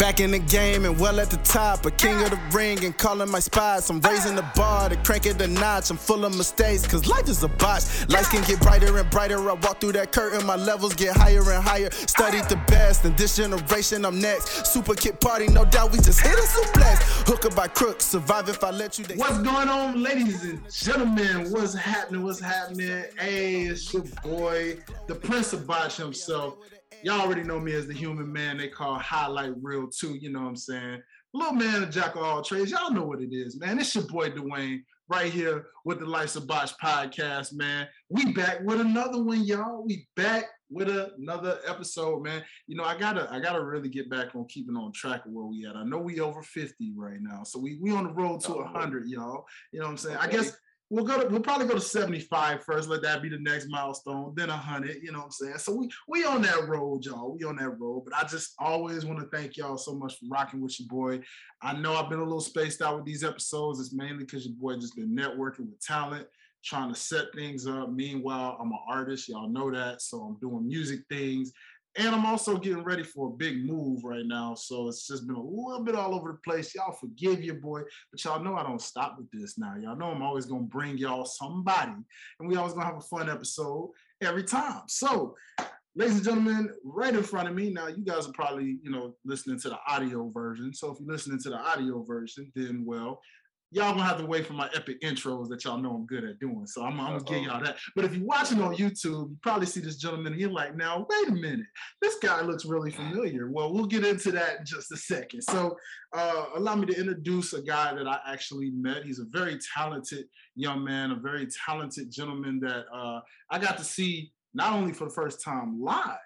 Back in the game and well at the top, a king of the ring and calling my spots. I'm raising the bar to crank it a notch. I'm full of mistakes, cause life is a botch. Lights can get brighter and brighter. I walk through that curtain, my levels get higher and higher. Studied the best, and this generation I'm next. Super kid party, no doubt we just hit a suplex. Hooker by crook, survive if I let you. They- What's going on, ladies and gentlemen? What's happening? What's happening? Hey, it's your boy, the Prince of Botch himself. Y'all already know me as the human man they call Highlight Real 2, you know what I'm saying? Little man, a jack of all trades. Y'all know what it is, man. It's your boy Dwayne right here with the Life's of Botch podcast, man. We back with another one, y'all. We back with another episode, man. You know, I gotta I gotta really get back on keeping on track of where we at. I know we over 50 right now. So we we on the road to 100, y'all. You know what I'm saying? I guess we'll go to we'll probably go to 75 first. Let that be the next milestone, then 100. You know what I'm saying? So we we on that road, y'all. We on that road. But I just always want to thank y'all so much for rocking with your boy. I know I've been a little spaced out with these episodes. It's mainly because your boy just been networking with talent, trying to set things up. Meanwhile, I'm an artist. Y'all know that. So I'm doing music things. And I'm also getting ready for a big move right now. So it's just been a little bit all over the place. Y'all forgive your boy, but y'all know I don't stop with this now. Y'all know I'm always going to bring y'all somebody, and we always going to have a fun episode every time. So, ladies and gentlemen, right in front of me, now you guys are probably, you know, listening to the audio version. So if you're listening to the audio version, then well, y'all gonna have to wait for my epic intros that y'all know I'm good at doing. So I'm, I'm gonna give y'all that. But if you're watching on YouTube, you probably see this gentleman. You're like, now wait a minute, this guy looks really familiar. Well, we'll get into that in just a second. So uh, allow me to introduce a guy that I actually met. He's a very talented young man, a very talented gentleman that uh, I got to see not only for the first time live,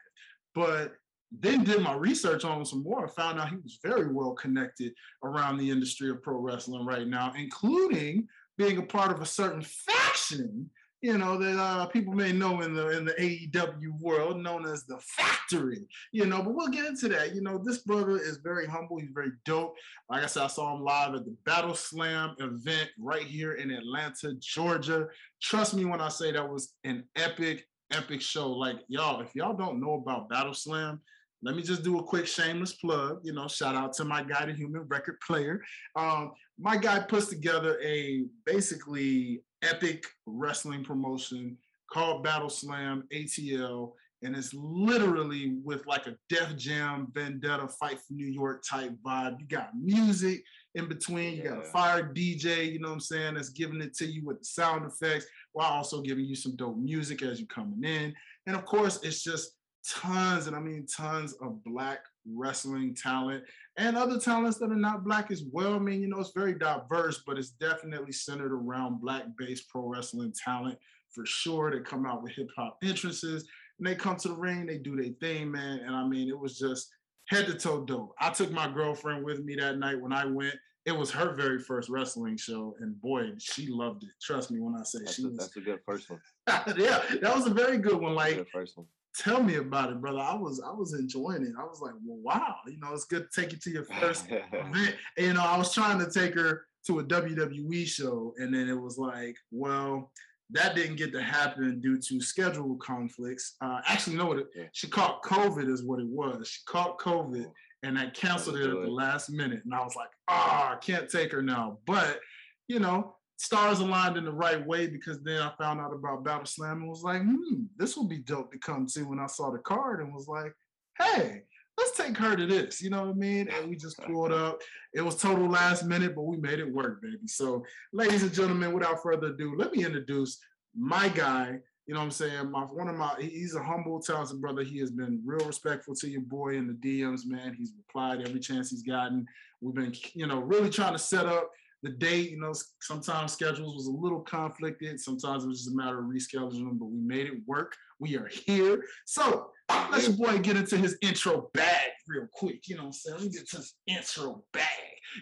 but then did my research on him some more and found out he was very well connected around the industry of pro wrestling right now, including being a part of a certain faction, you know, that uh, people may know in the in the AEW world, known as the Factory, you know. But we'll get into that. You know, this brother is very humble. He's very dope. Like I said, I saw him live at the Battle Slam event right here in Atlanta, Georgia. Trust me when I say that was an epic, epic show. Like y'all, if y'all don't know about Battle Slam, let me just do a quick shameless plug. You know, shout out to my guy, the human record player. Um, my guy puts together a basically epic wrestling promotion called Battle Slam ATL, and it's literally with like a Def Jam Vendetta Fight for New York type vibe. You got music in between, you got a fire DJ, you know what I'm saying, that's giving it to you with the sound effects while also giving you some dope music as you're coming in. And of course, it's just tons, and I mean tons of black wrestling talent and other talents that are not black as well. I mean, you know, it's very diverse, but it's definitely centered around black-based pro wrestling talent for sure. They come out with hip hop entrances and they come to the ring, they do their thing, man. And I mean, it was just head to toe dope. I took my girlfriend with me that night when I went. It was her very first wrestling show, and boy, she loved it. Trust me when I say That's, she a, was. that's a good first one. yeah, that was a very good one. Like good first one. Tell me about it, brother. I was I was enjoying it. I was like, well, wow, you know, it's good to take you to your first event. And, you know, I was trying to take her to a WWE show, and then it was like, well, that didn't get to happen due to schedule conflicts. Uh, actually, no, it, Yeah. she caught COVID is what it was. She caught COVID, and I canceled it at the last minute. And I was like, ah, I can't take her now. But you know, stars aligned in the right way because then I found out about Battle Slam and was like, hmm, this will be dope to come to when I saw the card and was like, hey, let's take her to this. You know what I mean? And we just pulled up. It was total last minute, but we made it work, baby. So, ladies and gentlemen, without further ado, let me introduce my guy. You know what I'm saying? My one of my he's a humble, talented brother. He has been real respectful to your boy in the DMs, man. He's replied every chance he's gotten. We've been, you know, really trying to set up the date, you know, sometimes schedules was a little conflicted. Sometimes it was just a matter of rescheduling, but we made it work. We are here. So let your boy get into his intro bag real quick. You know what I'm saying? Let me get to his intro bag.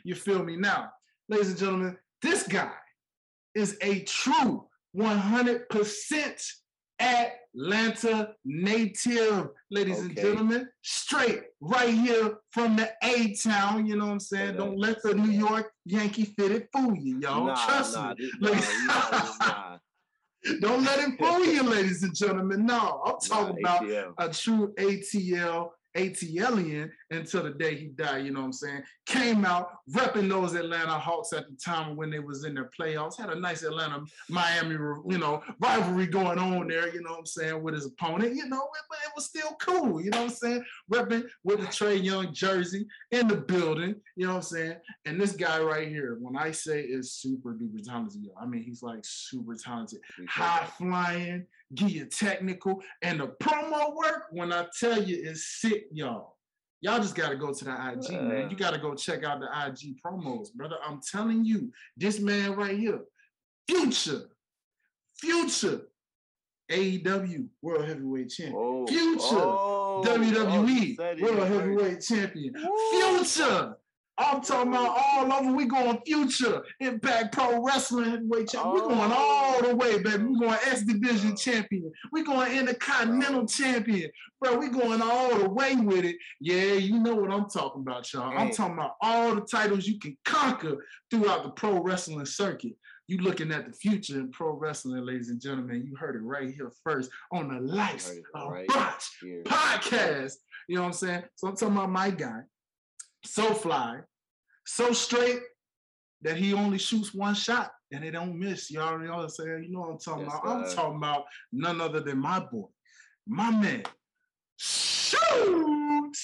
You feel me? Now, ladies and gentlemen, this guy is a true 100% Atlanta native, ladies and gentlemen. Straight right here from the A town. You know what I'm saying? Okay. Don't let the New York Yankee fitted fool you, y'all. nah, Trust nah, me. nah, nah, Don't let him fool you, ladies and gentlemen. No, I'm talking about ATL. a true ATL ATLian until the day he died, you know what I'm saying? Came out repping those Atlanta Hawks at the time when they was in their playoffs. Had a nice Atlanta Miami, you know, rivalry going on there, you know what I'm saying, with his opponent, you know, but it was still cool, you know what I'm saying? Repping with the Trae Young jersey in the building, you know what I'm saying? And this guy right here, when I say is super duper talented, I mean he's like super talented, high flying, give you technical, and the promo work. When I tell you, is sick, y'all. Y'all just gotta go to the IG, uh, man. You gotta go check out the IG promos, brother. I'm telling you, this man right here, Future, Future, AEW World Heavyweight Champion, oh, Future, oh, WWE oh, World Heavyweight Champion, Future. I'm talking about all over. We going future Impact Pro Wrestling Heavyweight Champion. Oh. We going all the way, baby. We going X Division Champion. We going Intercontinental Champion, bro. We going all the way with it. Yeah, you know what I'm talking about, y'all. I'm talking about all the titles you can conquer throughout the pro wrestling circuit. You looking at the future in pro wrestling, ladies and gentlemen. You heard it right here first on the Life of right Botch podcast. You know what I'm saying? So I'm talking about my guy so fly, so straight that he only shoots one shot and it don't miss. Y'all, y'all saying, you know what I'm talking yes, about? I'm talking about none other than my boy, my man, shoot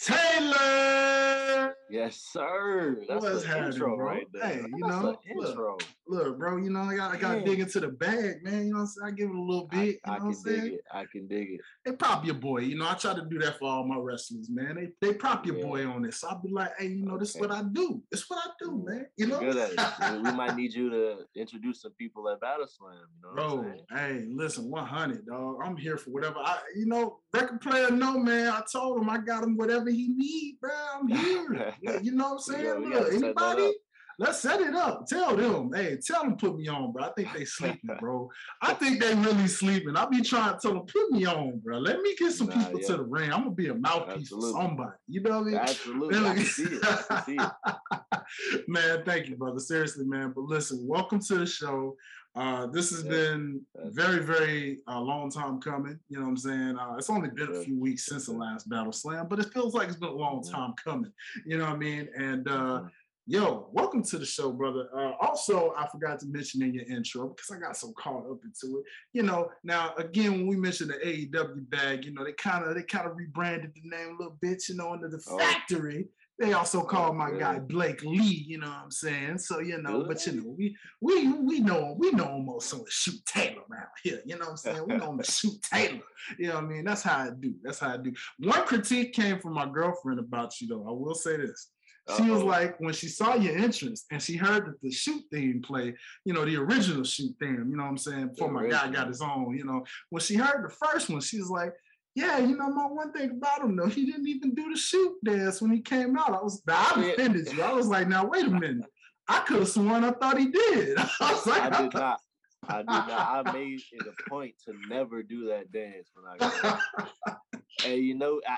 Taylor. Yes, sir. That's What's happening, intro bro? right there. Hey, you know, look, look, bro. You know, I got I got to dig into the bag, man. You know, what I'm saying? I give it a little bit. I, I can dig it. I can dig it. They prop your boy. You know, I try to do that for all my wrestlers, man. They they prop your yeah. boy on this. So I'll be like, hey, you know, okay. this is what I do. It's what I do, mm, man. You know, good at it. we might need you to introduce some people at Battle Slam. You know, bro. Hey, listen, 100, dog. I'm here for whatever. I, you know, record player, no man. I told him I got him whatever he need, bro. I'm here. You know what I'm saying? Yo, Look, anybody? Let's set it up. Tell them, hey, tell them put me on, bro. I think they sleeping, bro. I think they really sleeping. I be trying to tell them put me on, bro. Let me get some nah, people yeah. to the ring. I'm gonna be a mouthpiece Absolutely. for somebody. You know what I mean? Absolutely. I see it. I see it. man, thank you, brother. Seriously, man. But listen, welcome to the show. Uh, this has yeah, been very, very uh, long time coming. You know what I'm saying? Uh, it's only been a few weeks since the last Battle Slam, but it feels like it's been a long time coming. You know what I mean? And uh, mm-hmm. Yo, welcome to the show, brother. Uh, also, I forgot to mention in your intro because I got so caught up into it. You know, now again, when we mentioned the AEW bag, you know, they kind of they kind of rebranded the name a little bit, you know, under the oh. factory. They also called my guy Blake Li, you know what I'm saying? So, you know, but you know, we we we know we know him also as Shoot Taylor around here, you know what I'm saying? We know him as Shoot Taylor. You know what I mean? That's how I do. That's how I do. One critique came from my girlfriend about you though. I will say this. She Uh-oh. was like, when she saw your entrance and she heard that the shoot theme play, you know, the original shoot theme, you know what I'm saying? Before my guy got his own, you know, when she heard the first one, she was like, yeah, you know, my one thing about him though, he didn't even do the shoot dance when he came out. I was, I offended you. I was like, now wait a minute. I could have sworn I thought he did. I was like, I did not. I did not. I made it a point to never do that dance when I got. and you know, I,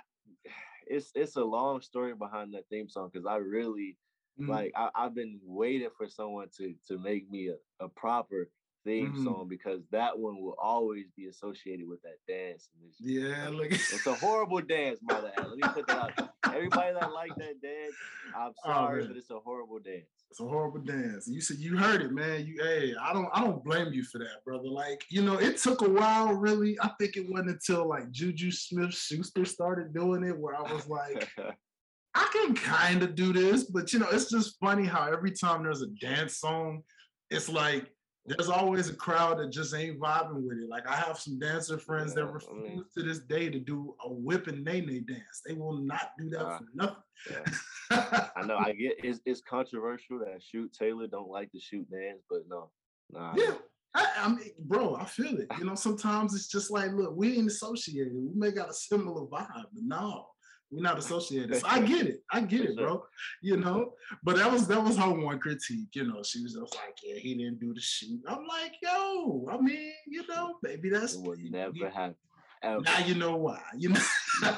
it's it's a long story behind that theme song because I really mm-hmm. like I, have been waiting for someone to to make me a, a proper theme mm-hmm. song because that one will always be associated with that dance. yeah, look, it's a horrible dance, mother. Let me put that out. Everybody that like that dance, I'm oh, sorry, oh, but it's a horrible dance. It's a horrible dance. You said you heard it, man. You hey, I don't I don't blame you for that, brother. Like, you know, it took a while, really. I think it wasn't until like Juju Smith Schuster started doing it where I was like, I can kind of do this, but you know, it's just funny how every time there's a dance song, it's like there's always a crowd that just ain't vibing with it. Like I have some dancer friends yeah, that refuse I mean, to this day to do a whip and nay nay dance. They will not do that uh, for nothing. Yeah. I know. I get it's, it's controversial that shoot Taylor don't like to shoot dance, but no, nah. Yeah. I, I, mean, bro, I feel it. You know, sometimes it's just like, look, we ain't associated. We may got a similar vibe, but no, we're not associated. So I get it. I get it, bro. You know, but that was that was her one critique. You know, she was just like, yeah, he didn't do the shoot. I'm like, yo, I mean, you know, maybe that's it would never you, happen. Ever. Now you know why. You know.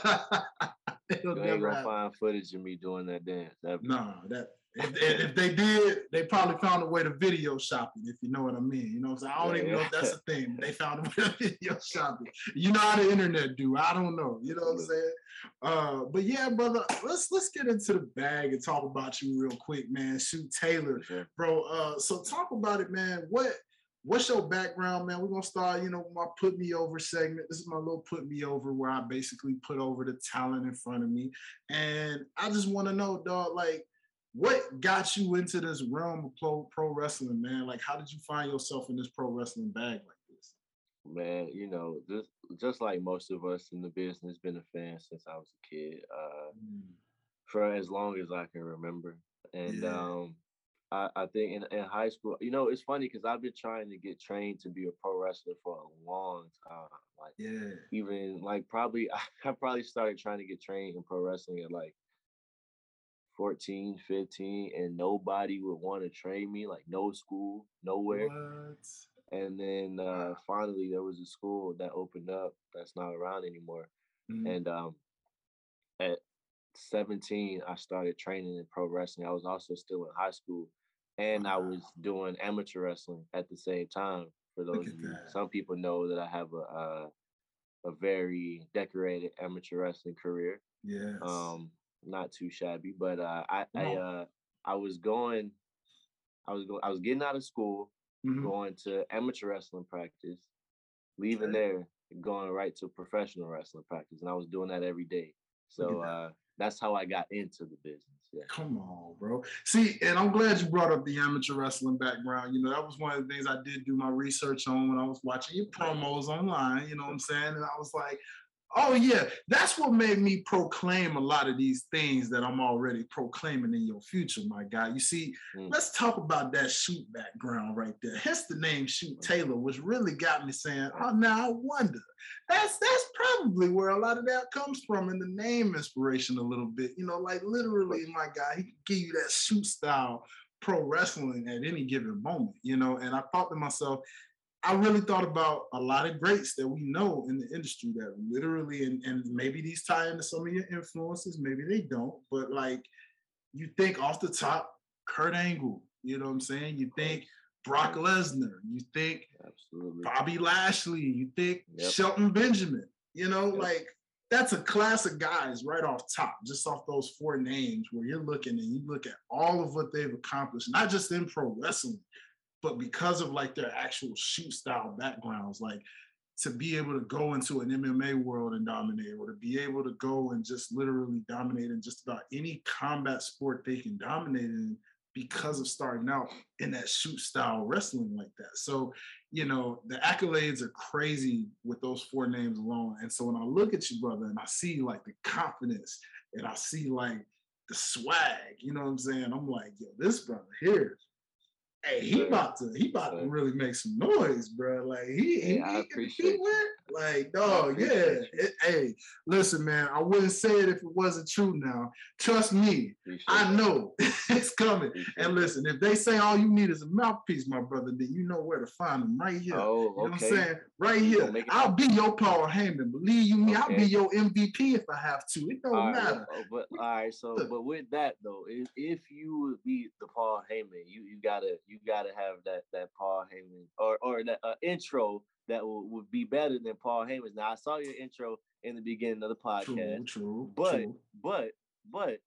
You ain't gonna happen. find footage of me doing that dance. Ever. No, that if, if they did, they probably found a way to video shopping, if you know what I mean. You know what I'm saying? I don't Yeah, even know if that's a thing. They found a way to video shopping. You know how the internet do. I don't know. You know what I'm saying? Uh, but yeah, brother, let's let's get into the bag and talk about you real quick, man. Shoot Taylor, bro. Uh, so talk about it, man. What what's your background, man? We're gonna start, you know, my put me over segment. This is my little put me over where I basically put over the talent in front of me. And I just want to know, dog, like what got you into this realm of pro, pro wrestling, man? Like, how did you find yourself in this pro wrestling bag like this? Man, you know, just just like most of us in the business, been a fan since I was a kid. Uh, for as long as I can remember. And Yeah. um, I, I think in, in high school, you know, it's funny because I've been trying to get trained to be a pro wrestler for a long time. Like Yeah. even like probably I probably started trying to get trained in pro wrestling at like 14, 15, and nobody would want to train me, like no school, nowhere. What? And then uh, finally there was a school that opened up that's not around anymore. Mhm. And um, at 17, I started training in pro wrestling. I was also still in high school, and I was doing amateur wrestling at the same time. For those of you, some people know that I have a a, a very decorated amateur wrestling career. Yes. Um, not too shabby, but uh, I I uh, I was going, I was going, I was getting out of school, Mhm. going to amateur wrestling practice, leaving there, going right to professional wrestling practice, and I was doing that every day. So uh, that's how I got into the business. Yeah. Come on, bro. See, and I'm glad you brought up the amateur wrestling background. You know, that was one of the things I did do my research on when I was watching your promos online. You know what I'm saying? And I was like, oh, yeah, that's what made me proclaim a lot of these things that I'm already proclaiming in your future, my guy. You see, Mm. let's talk about that shoot background right there. Hence the name Shoot Taylor, which really got me saying, oh, now I wonder. That's that's probably where a lot of that comes from in the name inspiration a little bit. You know, like literally, my guy, he can give you that shoot style pro wrestling at any given moment, you know. And I thought to myself, I really thought about a lot of greats that we know in the industry that literally, and, and maybe these tie into some of your influences, maybe they don't, but like you think off the top, Kurt Angle, you know what I'm saying? You think Brock Lesnar, you think Absolutely. Bobby Lashley, you think Yep. Shelton Benjamin, you know, Yep. like that's a class of guys right off top, just off those four names where you're looking and you look at all of what they've accomplished, not just in pro wrestling, but because of like their actual shoot style backgrounds, like to be able to go into an MMA world and dominate, or to be able to go and just literally dominate in just about any combat sport they can dominate in because of starting out in that shoot style wrestling like that. So, you know, the accolades are crazy with those four names alone. And so when I look at you, brother, and I see like the confidence and I see like the swag, you know what I'm saying? I'm like, yo, this brother here, hey, he about to he about to really make some noise, bro. Like he, he, Yeah, I he- appreciate he went, like, dog, yeah. It- hey, listen, man, I wouldn't say it if it wasn't true now. Trust me, Appreciate I know it's coming. Appreciate And listen, if they say all you need is a mouthpiece, my brother, then you know where to find them right here. Oh, You know what I'm saying? Right here. I'll be your Paul Heyman. Believe you me, I'll be your MVP if I have to. It don't All right, matter. well, uh, but all right, so but with that though, if, if you would be the Paul Heyman, you you gotta you gotta have that that Paul Heyman or or that uh, intro that will, would be better than Paul Heyman's. Now I saw your intro in the beginning of the True, podcast, true, but true. but but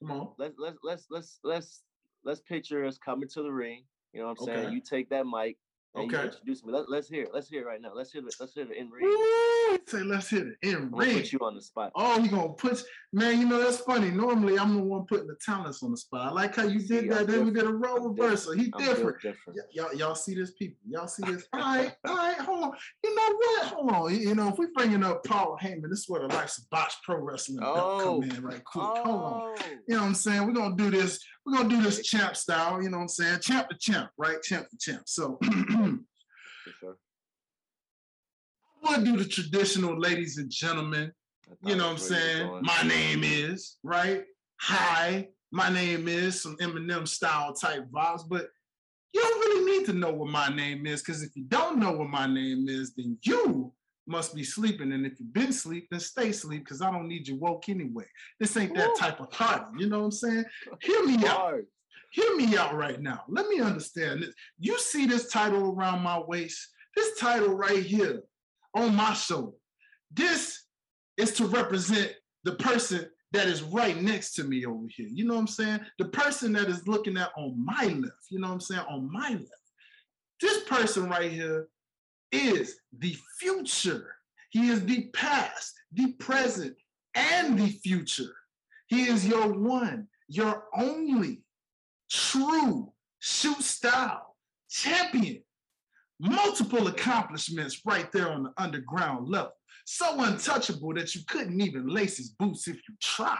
Come on. let's let's let's let's let's let's picture us coming to the ring. You know what I'm saying? Okay. You take that mic and you Okay. introduce me. Let, let's hear it. Let's hear it right now. Let's hear it. Let's hear it in ring. Say, let's hit it in ring. put you on the spot. Oh, you gonna put man? You know that's funny. Normally, I'm the one putting the talents on the spot. I like how you See, did that. I'm then we did a different. role reversal. He I'm different. different. Y- y'all, y'all see this, people? Y'all see this? All right, all right, hold on. You know what? Hold on. You know, if we bringing up Paul Heyman, this is where the likes of Botch Pro Wrestling Oh. come in right quick. Hold on. Oh, You know what I'm saying? We're gonna do this. We're gonna do this champ style. You know what I'm saying? Champ to champ, right? Champ to champ. So sure. we'll do the traditional, ladies and gentlemen. You know what I'm that's where you were saying? My name is, right? Hi, my name is some Eminem style type vibes, but you don't really need to know what my name is because if you don't know what my name is, then you must be sleeping. And if you've been asleep, then stay asleep because I don't need you woke anyway. This ain't that type of party. You know what I'm saying? Hear me out. Hear me out right now. Let me understand this. You see this title around my waist? This title right here on my shoulder. This is to represent the person that is right next to me over here. You know what I'm saying? The person that is looking at on my left. You know what I'm saying? On my left. This person right here is the future. He is the past, the present, and the future. He is your one, your only true shoot style champion. Multiple accomplishments right there on the underground level. So untouchable that you couldn't even lace his boots if you tried.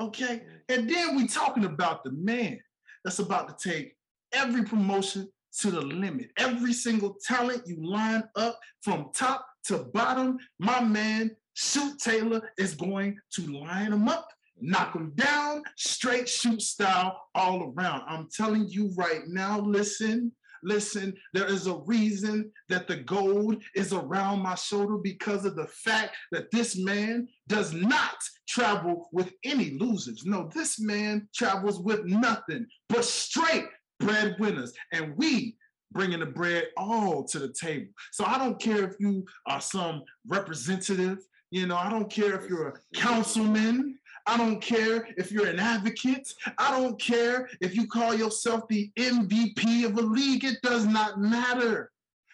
Okay? And then we talking about the man that's about to take every promotion to the limit. Every single talent you line up from top to bottom, my man, Shoot Taylor, is going to line them up, knock them down, straight shoot style all around. I'm telling you right now, listen. Listen, there is a reason that the gold is around my shoulder because of the fact that this man does not travel with any losers. No, this man travels with nothing but straight breadwinners. And we bringing the bread all to the table. So I don't care if you are some representative, you know, I don't care if you're a councilman. I don't care if you're an advocate. I don't care if you call yourself the MVP of a league. It does not matter.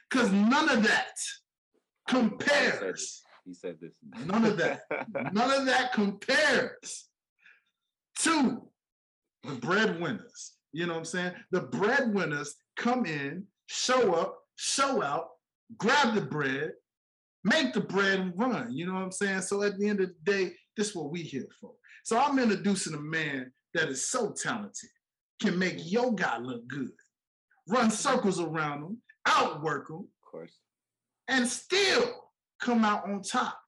Because none of that compares. He said this. None of that. None of that compares to the breadwinners. You know what I'm saying? The breadwinners come in, show up, show out, grab the bread, make the bread and run. You know what I'm saying? So at the end of the day, this is what we here for. So I'm introducing a man that is so talented, can make your guy look good, run circles around him, outwork him, of course. and still come out on top.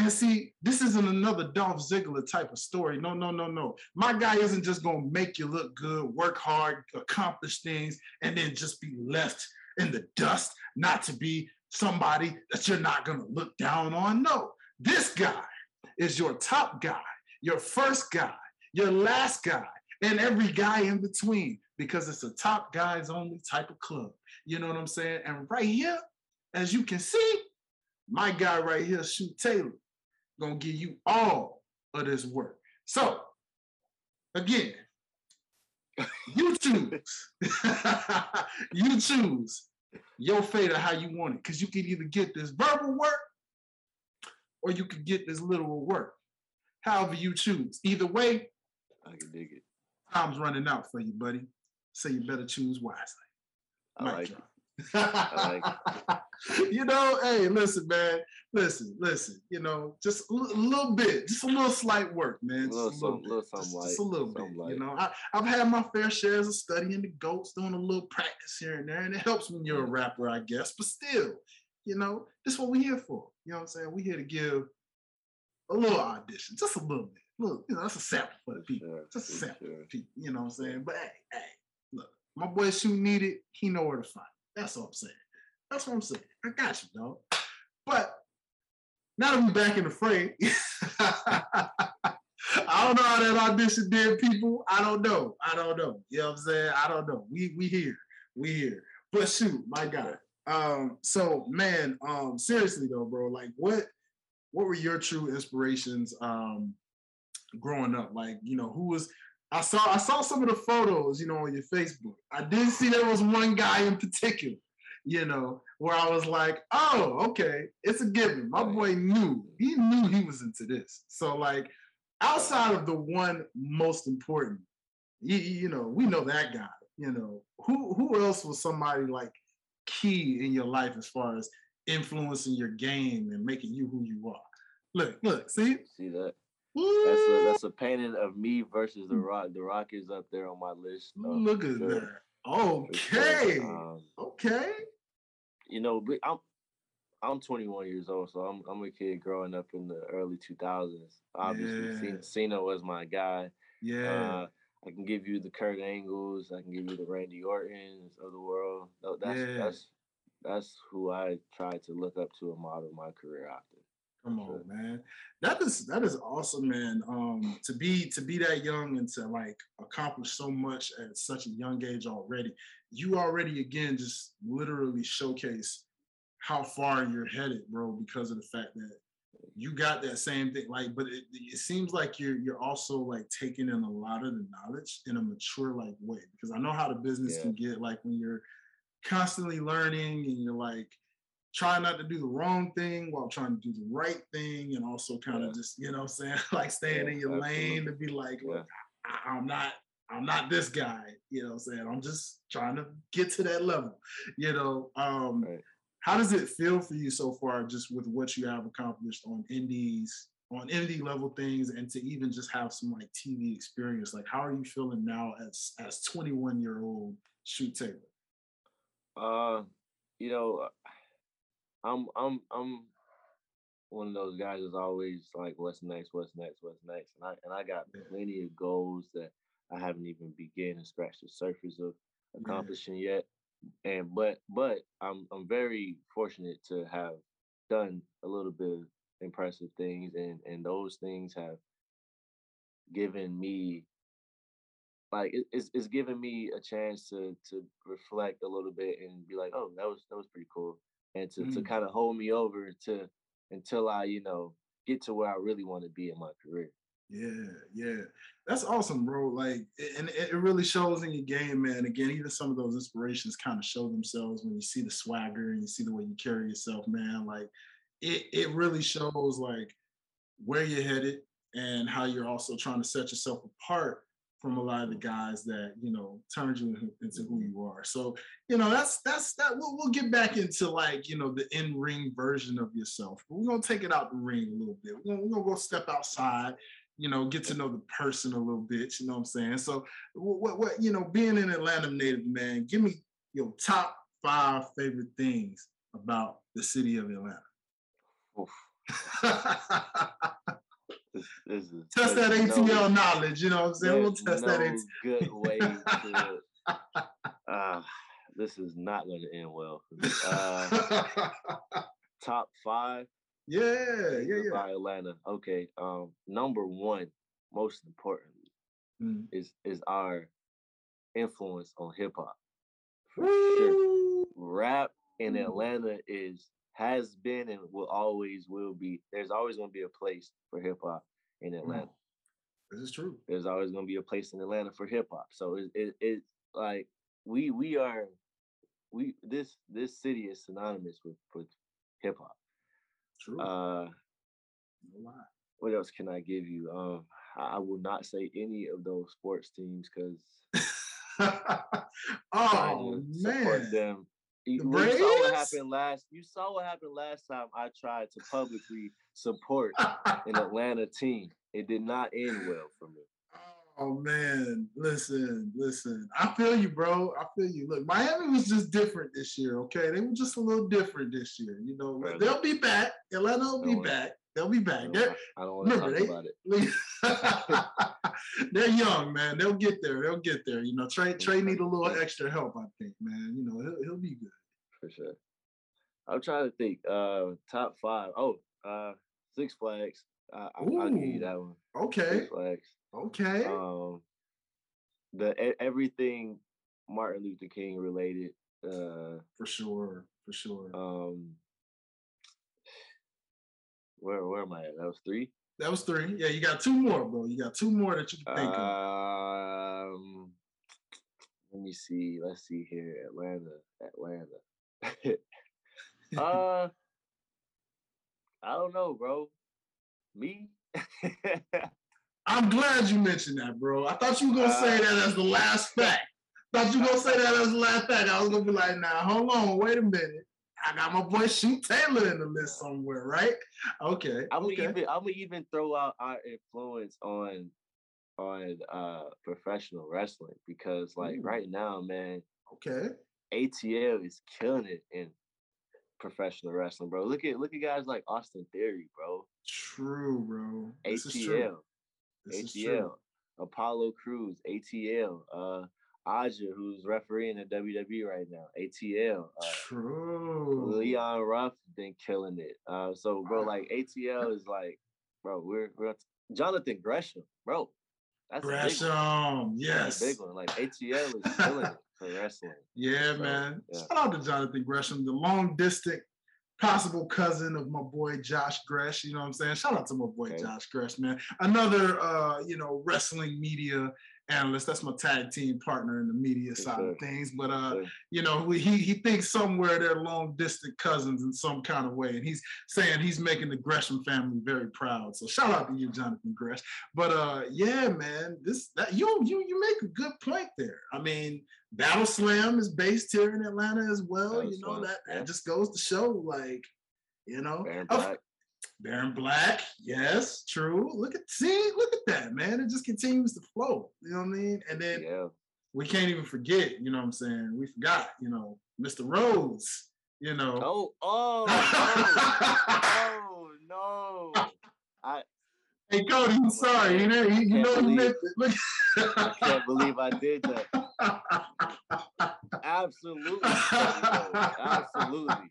And see, this isn't another Dolph Ziggler type of story. No, no, no, no. My guy isn't just gonna make you look good, work hard, accomplish things, and then just be left in the dust, not to be somebody that you're not gonna look down on. No, this guy is your top guy, your first guy, your last guy, and every guy in between, because it's a top guys only type of club. You know what I'm saying? And right here, as you can see, my guy right here, Shoot Taylor, gonna give you all of this work. So, again, you choose. you choose your fate of how you want it, because you can either get this verbal work or you can get this literal work. However you choose. Either way, I can dig it. time's running out for you, buddy. So you better choose wisely. I Mic like drop. I you know, hey, listen, man. Listen, listen. You know, just a little bit, just a little slight work, man. just A little something- bit. little something just, light, just a little bit. something You know, I, I've had my fair shares of studying the goats, doing a little practice here and there, and it helps when you're a rapper, I guess. But still, you know, this is what we're here for. You know what I'm saying? We're here to give a little audition, just a little bit. Look, you know, that's a sample for the people. sure, Just a sample sure. for the people. You know what I'm saying? But hey, hey, look, my boy Shoe needed, he know where to find. That's all I'm saying. That's what I'm saying. I got you, dog. But now that we're back in the fray, I don't know how that audition did, people. I don't know. I don't know. You know what I'm saying? I don't know. We we here. We here. But shoot, my God. Um, so man, um, seriously though, bro, like what what were your true inspirations um growing up? Like, you know, who was I saw I saw some of the photos, you know, on your Facebook. I did see there was one guy in particular, you know, where I was like, oh, okay, it's a given. My boy knew, he knew he was into this. So like outside of the one most important, you, you know, we know that guy, you know, who who else was somebody like key in your life as far as influencing your game and making you who you are? Look, look, see? See that? That's a that's a painting of me versus the rock. The rock is up there on my list. uh, Look at sure, that. Okay. Um, Okay. you know, but I'm I'm 21 years old, so I'm I'm a kid growing up in the early 2000s. Obviously, Yeah. Cena- was my guy. Yeah. Uh, I can give you the Kurt Angles. I can give you the Randy Ortons of the world. Tho- That's Yeah. that's that's who I try to look up to and model my career after. Come on, man. That is that is awesome, man. Um, to be to be that young and to like accomplish so much at such a young age already. You already again just literally showcase how far you're headed, bro, because of the fact that you got that same thing. Like, but it, it seems like you're you're also like taking in a lot of the knowledge in a mature like way. Because I know how the business Yeah. can get like when you're constantly learning and you're like trying not to do the wrong thing while trying to do the right thing and also kind Yeah. of just, you know saying, like staying Yeah, in your lane to be like, Yeah. look, I, I'm not I'm not this guy, you know I'm saying? I'm just trying to get to that level, you know. Um Right. how does it feel for you so far just with what you have accomplished on indies on indie level things and to even just have some like tv experience like how are you feeling now as as 21 year old shoot taylor Uh, you know, I'm I'm I'm one of those guys that's always like, what's next, what's next, what's next, and I and I got Yeah. plenty of goals that I haven't even begun to scratch the surface of accomplishing yet. And but but I'm I'm very fortunate to have done a little bit of impressive things, and and those things have given me like it, it's it's given me a chance to to reflect a little bit and be like, oh, that was that was pretty cool, and to to Mm. kind of hold me over to until I you know get to where I really want to be in my career. yeah yeah that's awesome bro like and it it really shows in your game man again even some of those inspirations kind of show themselves when you see the swagger and you see the way you carry yourself man like it it really shows like where you're headed and how you're also trying to set yourself apart from a lot of the guys that you know turned you into who you are. So you know that's that's that. We'll, we'll get back into like you know the in ring version of yourself. But we're gonna take it out the ring a little bit. We're gonna, we're gonna go step outside. You know, get to know the person a little bit. You know what I'm saying? So what what, you know, being an Atlanta native man, give me your top five favorite things about the city of Atlanta. Oof, this, this is test that ATL no- knowledge. You know what I'm saying? We'll test that no ATL. good way to. Uh, this is not going to end well. Uh, top five. yeah, yeah, yeah. about Atlanta. Okay. Um, number one, most importantly, Mm. is is our influence on hip hop. For sure. Rap in. Atlanta is has been and will always will be. There's always going to be a place for hip hop in Atlanta. This is true. There's always going to be a place in Atlanta for hip hop. So it, it it's like we we are we this this city is synonymous with with hip hop. True. Uh, no lie. what else can I give you? Um, I will not say any of those sports teams because oh support man. them. You, you saw what happened last. You saw what happened last time. I tried to publicly support an Atlanta team. It did not end well for me. Oh man, listen, listen. I feel you, bro. I feel you. Look, Miami was just different this year. Okay, they were just a little different this year. You know, they'll be back. Atlanta will be worry. back. They'll be I back. don't, They're I don't want to talk they- about it. they're young, man. They'll get there. They'll get there. You know, Trae Trae need a little extra help. I think, man. You know, he'll, he'll be good. For sure. I'm trying to think. Uh, top five. Oh, uh, Six Flags. I, I, I'll give you that one. Okay, Six Flags. okay. Um, the everything Martin Luther King related. Uh, for sure, for sure. um, where where am I at? That was three. that was three. Yeah, you got two more, bro. You got two more that you can think of. Um, let me see. Let's see here. Atlanta, Atlanta. uh, I don't know, bro. Me? I'm glad you mentioned that, bro. I thought you were gonna say Uh, that as the last fact. Thought you were gonna say that as the last fact. I was gonna be like, nah, hold on, wait a minute. I got my boy Shoot Taylor in the list somewhere, right? Okay. I'm gonna okay. even I'm gonna even throw out our influence on on uh professional wrestling because like Ooh. right now, man, okay. ATL is killing it in professional wrestling, bro. Look at look at guys like Austin Theory, bro. True, bro. This. ATL. ATL, Apollo Crews, ATL. Uh, Aja, who's refereeing the WWE right now, ATL. Uh, True. Leon Ruff been killing it. Uh, so bro, like ATL is like, bro, we're we're Jonathan Gresham, bro. That's Gresham, yes, big one. Like ATL is killing it for wrestling. Yeah, so, man. Yeah. Shout out to Jonathan Gresham, the long distance possible cousin of my boy Josh Gresh. You know what I'm saying? Shout out to my boy okay. Josh Gresh, man. Another uh, you know, wrestling media analyst. That's my tag team partner in the media side sure. of things. But uh, sure. you know, we, he he thinks somewhere they're long distant cousins in some kind of way, and he's saying he's making the Gresham family very proud. So shout out to you, Jonathan Gresh. But uh, yeah, man, this that you you you make a good point there. I mean, Battle Slam is based here in Atlanta as well. Battle you know Slam. that that just goes to show, like, you know, oh, Baron Black, yes, true. Look at see, look at that, man. It just continues to flow. You know what I mean? And then yeah. we can't even forget, you know what I'm saying? We forgot, you know, Mr. Rhodes, you know. Oh, oh, no, oh, oh, no. I Hey Cody, I'm sorry. You know, you, you know you missed it. Look. I can't believe I did that. Absolutely. Absolutely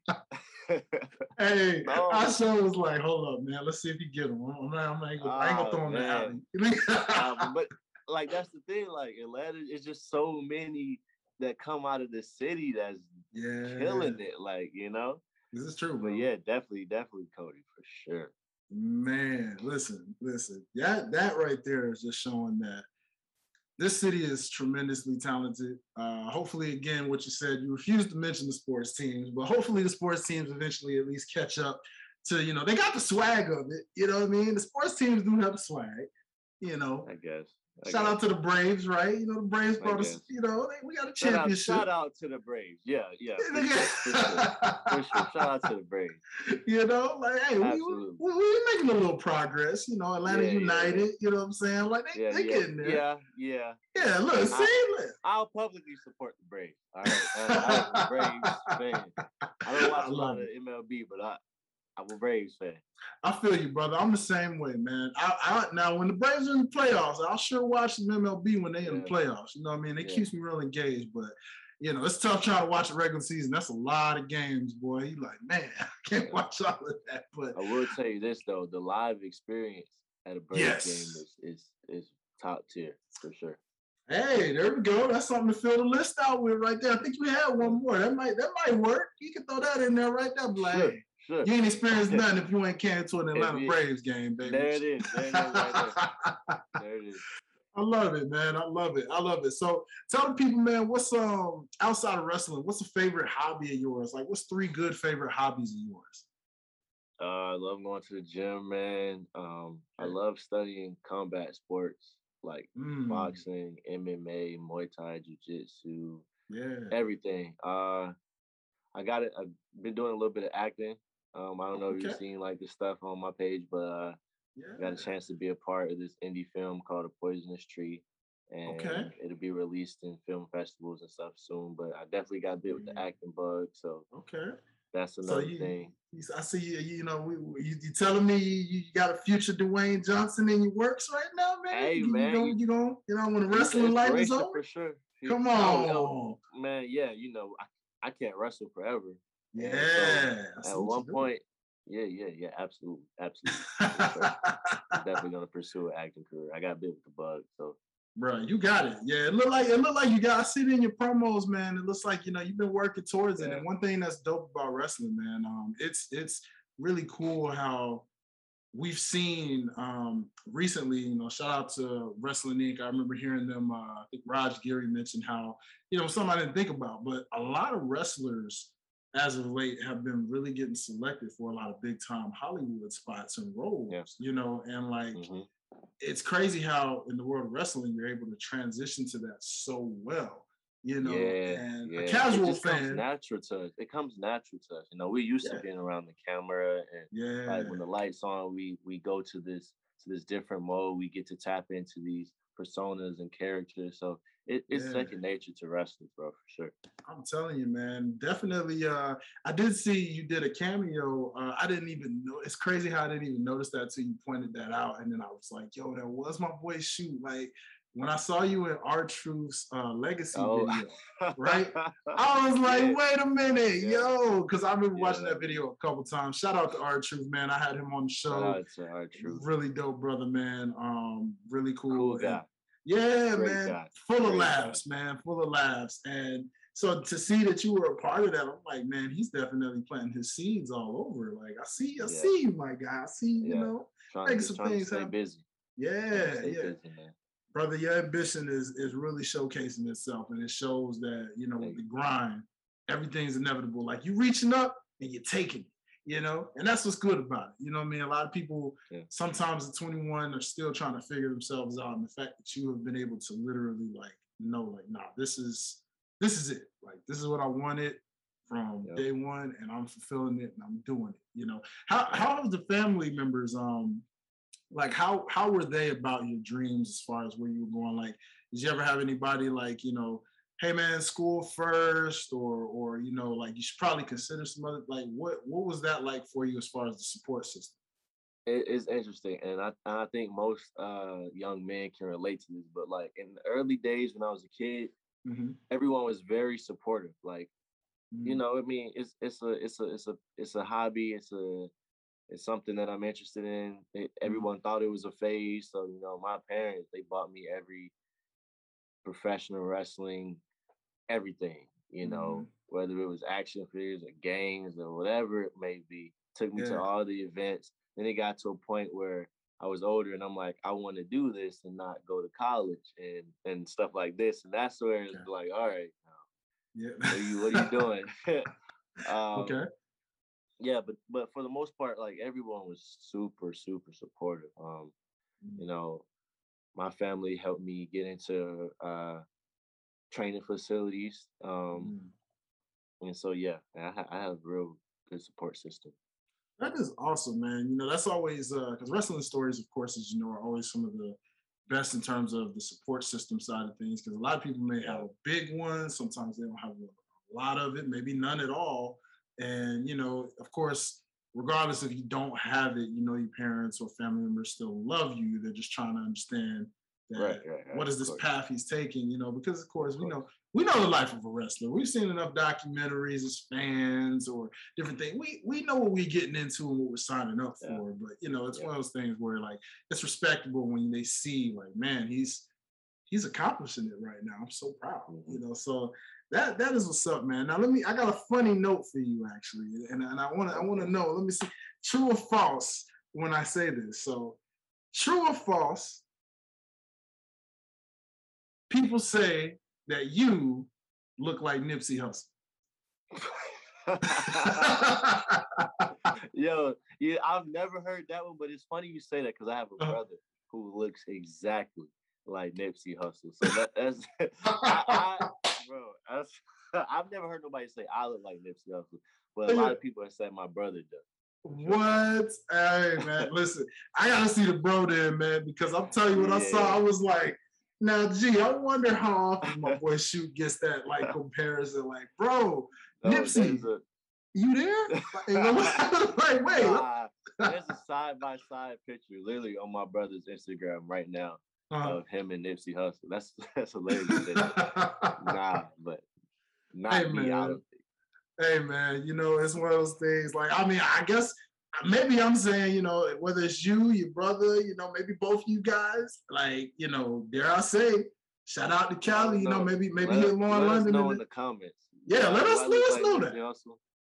hey, no. I sure was like, hold up, man. Let's see if you get him. I'm not, I'm not, gonna, I ain't gonna throw him out. um, but like that's the thing. Like Atlanta is just so many that come out of the city that's yeah. killing it. Like you know, this is true. Bro. But yeah, definitely, definitely Cody for sure. Man, listen, listen. That that right there is just showing that this city is tremendously talented. Uh, hopefully, again, what you said, you refused to mention the sports teams, but hopefully the sports teams eventually at least catch up to, you know, they got the swag of it. You know what I mean? The sports teams do have the swag, you know. I guess. I shout out to the Braves, right? You know, the Braves brought us, you know, they, we got a championship. Shout out, shout out to the Braves. Yeah, yeah. For sure, for sure. Shout out to the Braves. You know, like, hey, we, we, we making a little progress. You know, Atlanta yeah, United, yeah. you know what I'm saying? Like, they, yeah, they yeah, getting there. Yeah, yeah. Yeah, look, I, see, look. I'll publicly support the Braves. All right. I, I'm a Braves fan. I don't watch a lot of MLB, but I, I'm a Braves fan. I feel you, brother. I'm the same way, man. I, I now when the Braves are in the playoffs, I'll sure watch the MLB when they yeah. in the playoffs. You know what I mean? It yeah. keeps me real engaged, but you know, it's tough trying to watch a regular season. That's a lot of games, boy. You like, man, I can't watch all of that. But I will tell you this though, the live experience at a Braves yes. game is is is top tier for sure. Hey, there we go. That's something to fill the list out with right there. I think we had one more. That might that might work. You can throw that in there right there, Black. Sure. Sure. You ain't experienced nothing if you ain't came to an Atlanta Braves game, baby. There it is. There it is. Right there. there it is. I love it, man. I love it. I love it. So tell the people, man, what's um outside of wrestling, what's a favorite hobby of yours? Like what's three good favorite hobbies of yours? Uh, I love going to the gym, man. Um, I love studying combat sports like mm. boxing, MMA, Muay Thai, Jiu Jitsu, yeah, everything. Uh, I got it. I've been doing a little bit of acting. Um, I don't know okay. if you've seen like the stuff on my page, but uh, yeah. I got a chance to be a part of this indie film called A Poisonous Tree. And okay. it'll be released in film festivals and stuff soon. But I definitely got bit with the mm. acting bug. So okay. That's another so you, thing. I see you. You know, we, you, you telling me you, got a future Dwayne Johnson in your works right now, man. Hey, you, man, you you know, you know, when the wrestling life is over, for sure. Come on, man. Yeah, you know, I, I can't wrestle forever. Yeah. So at one point, yeah, yeah, yeah, absolutely, absolutely. Definitely gonna pursue an acting career. I got bit with the bug, so. Bro, you got it. Yeah, it look like it look like you got. I see it in your promos, man. It looks like you know you've been working towards it. And one thing that's dope about wrestling, man, um, it's it's really cool how we've seen um, recently, you know, shout out to Wrestling Inc. I remember hearing them, uh, I think Raj Giri mentioned how, you know, something I didn't think about, but a lot of wrestlers as of late have been really getting selected for a lot of big time Hollywood spots and roles, yeah. you know, and like mm-hmm. it's crazy how in the world of wrestling you're able to transition to that so well. You know, yeah, and yeah. a casual fan. Comes natural to us. It comes natural to us. You know, we used yeah. to being around the camera and yeah. like when the lights on, we we go to this to this different mode. We get to tap into these personas and characters. So it, it's yeah. second nature to wrestling, bro, for sure. I'm telling you, man. Definitely. Uh, I did see you did a cameo. Uh, I didn't even know. It's crazy how I didn't even notice that until you pointed that out, and then I was like, "Yo, that was my boy shoot." Like, when I saw you in R-Truth's uh, legacy oh. video, right? I was like, yeah. wait a minute, yeah. yo, because I remember yeah. watching that video a couple times. Shout out to R-Truth, man. I had him on the show. R-Truth. Really dope brother, man. Um, really cool. Cool guy. Yeah, Great man. Guy. Full Great of laughs, guy. man. Full of laughs. And so to see that you were a part of that, I'm like, man, he's definitely planting his seeds all over. Like, I see, I see you, my guy. I see, you know, trying, make some things happen. busy. Yeah, yeah. Busy, brother, your ambition is is really showcasing itself, and it shows that you know with the grind, everything's inevitable. Like you reaching up and you're taking it, you know, and that's what's good about it. You know what I mean? A lot of people yeah. sometimes at 21 are still trying to figure themselves out, and the fact that you have been able to literally like know, like, nah, this is this is it. Like this is what I wanted from yep. day one, and I'm fulfilling it, and I'm doing it. You know, how how have the family members um like how how were they about your dreams as far as where you were going? Like, did you ever have anybody like you know, hey man, school first, or or you know, like you should probably consider some other like what what was that like for you as far as the support system? It is interesting, and I I think most uh young men can relate to this. But like in the early days when I was a kid, mm-hmm. everyone was very supportive. Like, mm-hmm. you know, I mean, it's it's a it's a it's a it's a hobby. It's a it's something that I'm interested in. It, mm-hmm. everyone thought it was a phase, so you know, my parents they bought me every professional wrestling, everything. You know, mm-hmm. whether it was action figures or games or whatever it may be. Took me yeah. to all the events. Then it got to a point where I was older and I'm like, I want to do this and not go to college and and stuff like this. And that's where it's like, all right, yeah, what are you what are you doing? um, okay yeah, but but for the most part, like everyone was super super supportive. Um, mm-hmm. you know, my family helped me get into uh training facilities. Um, mm-hmm. and so yeah, I, I have a real good support system. That is awesome, man. You know, that's always because uh, wrestling stories, of course, as you know, are always some of the best in terms of the support system side of things. Because a lot of people may have a big one, sometimes they don't have a lot of it, maybe none at all. And, you know, of course, regardless if you don't have it, you know, your parents or family members still love you. They're just trying to understand right, right, right, what is this path he's taking, you know, because of course, we know we know the life of a wrestler. We've seen enough documentaries as fans or different things. We we know what we're getting into and what we're signing up yeah. for. But you know, it's yeah. one of those things where like it's respectable when they see like, man, he's he's accomplishing it right now. I'm so proud. Mm-hmm. You know, so that that is what's up, man. Now let me. I got a funny note for you actually, and, and I want to I want to know. Let me see, true or false when I say this. So, true or false? People say that you look like Nipsey Hussle. Yo, yeah, I've never heard that one, but it's funny you say that because I have a uh-huh. brother who looks exactly like Nipsey Hussle. So that, that's I, I, bro. That's, I've never heard nobody say I look like Nipsey Hussle, but a lot of people have said my brother does. What? Hey man, listen, I gotta see the bro there, man, because I'm telling you what yeah. I saw. I was like, now, gee, I wonder how often my boy Shoot gets that like comparison. Like, bro, Nipsey, a... you there? like, wait. Nah, there's a side by side picture literally on my brother's Instagram right now uh-huh. of him and Nipsey Hussle. That's that's hilarious. nah, but not hey, me it. Hey man, you know it's one of those things. Like I mean, I guess maybe I'm saying, you know, whether it's you, your brother, you know, maybe both you guys, like, you know, dare I say, shout out to Cali, you know, maybe maybe let, here in London. know in the comments. Yeah, let us let us know that.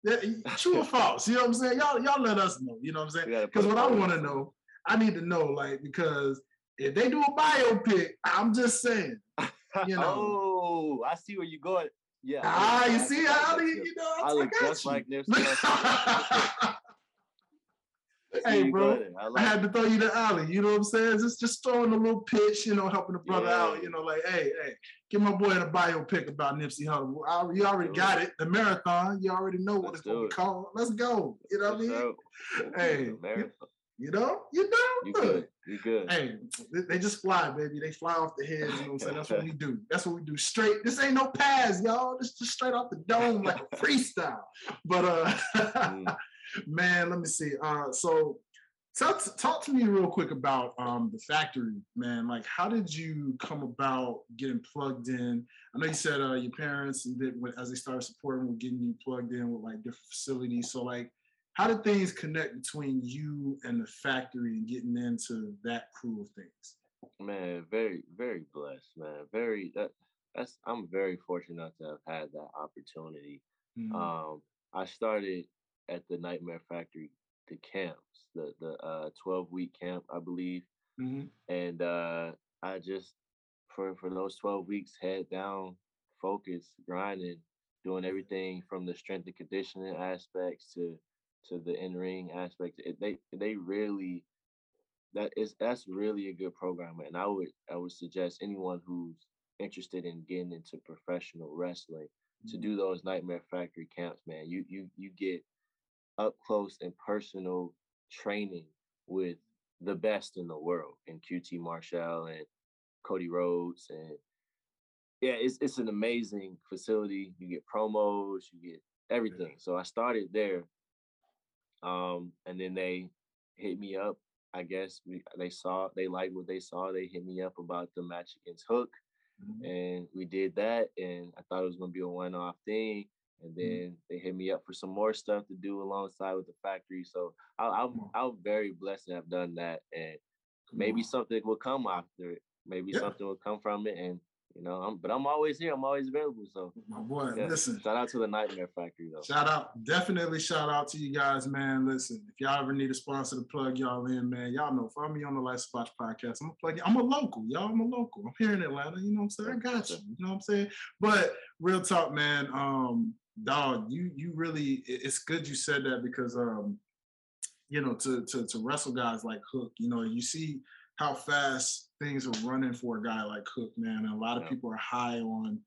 Yeah, true or false? You know what I'm saying? Y'all y'all let us know. You know what I'm saying? Because what I want to know, I need to know, like, because if they do a biopic, I'm just saying, you know. oh, I see where you're going. Yeah. Ah, you see how you know? I look just you. like Nipsey. hey, bro, I, I, had to throw you the alley. You know what I'm saying? Just just throwing a little pitch, you know, helping the brother yeah. out. You know, like, hey, hey, give my boy a biopic about Nipsey Hussle. You already got it. The marathon. You already know what Let's it's gonna be called. Let's go. You know what I mean? Hey, you know, you know, you good. You good. Hey, they just fly, baby. They fly off the head. You know what I'm saying? That's what we do. That's what we do. Straight. This ain't no pass, y'all. This just straight off the dome like a freestyle. But uh, mm. Man, let me see. Uh, so talk, talk to me real quick about um, the factory, man. Like, how did you come about getting plugged in? I know you said uh, your parents and did, as they started supporting, were getting you plugged in with like different facilities. So, like, how did things connect between you and the factory and getting into that crew of things? Man, very, very blessed, man. Very that that's I'm very fortunate to have had that opportunity. Mm-hmm. Um, I started at the Nightmare Factory, the camps, the the uh 12 week camp, I believe. Mm-hmm. And uh I just for for those 12 weeks head down, focus, grinding, doing everything from the strength and conditioning aspects to to the in ring aspect. It, they they really that is that's really a good program, and I would I would suggest anyone who's interested in getting into professional wrestling mm-hmm. to do those Nightmare Factory camps. Man, you you you get up close and personal training with the best in the world, and QT Marshall and Cody Rhodes and yeah, it's it's an amazing facility. You get promos, you get everything. So I started there um, and then they hit me up. I guess we, they saw they liked what they saw. They hit me up about the match against Hook, mm-hmm. and we did that. And I thought it was gonna be a one-off thing. And mm-hmm. then they hit me up for some more stuff to do alongside with the factory. So I, am I'm, I'm very blessed to have done that, and maybe something will come after it. Maybe yeah. something will come from it, and you know, I'm, but I'm always here. I'm always available. So, my boy, yeah. listen. Shout out to the Nightmare Factory, though. Shout out, definitely shout out to you guys, man. Listen, if y'all ever need a sponsor to plug y'all in, man, y'all know. Follow me on the Life Spot podcast. I'm a plug. I'm a local, y'all. I'm a local. I'm here in Atlanta. You know what I'm saying? I got you. You know what I'm saying? But real talk, man. Um, dog, you you really. It's good you said that because um, you know, to to to wrestle guys like Hook, you know, you see how fast things are running for a guy like Hook, man. And a lot of yeah. people are high on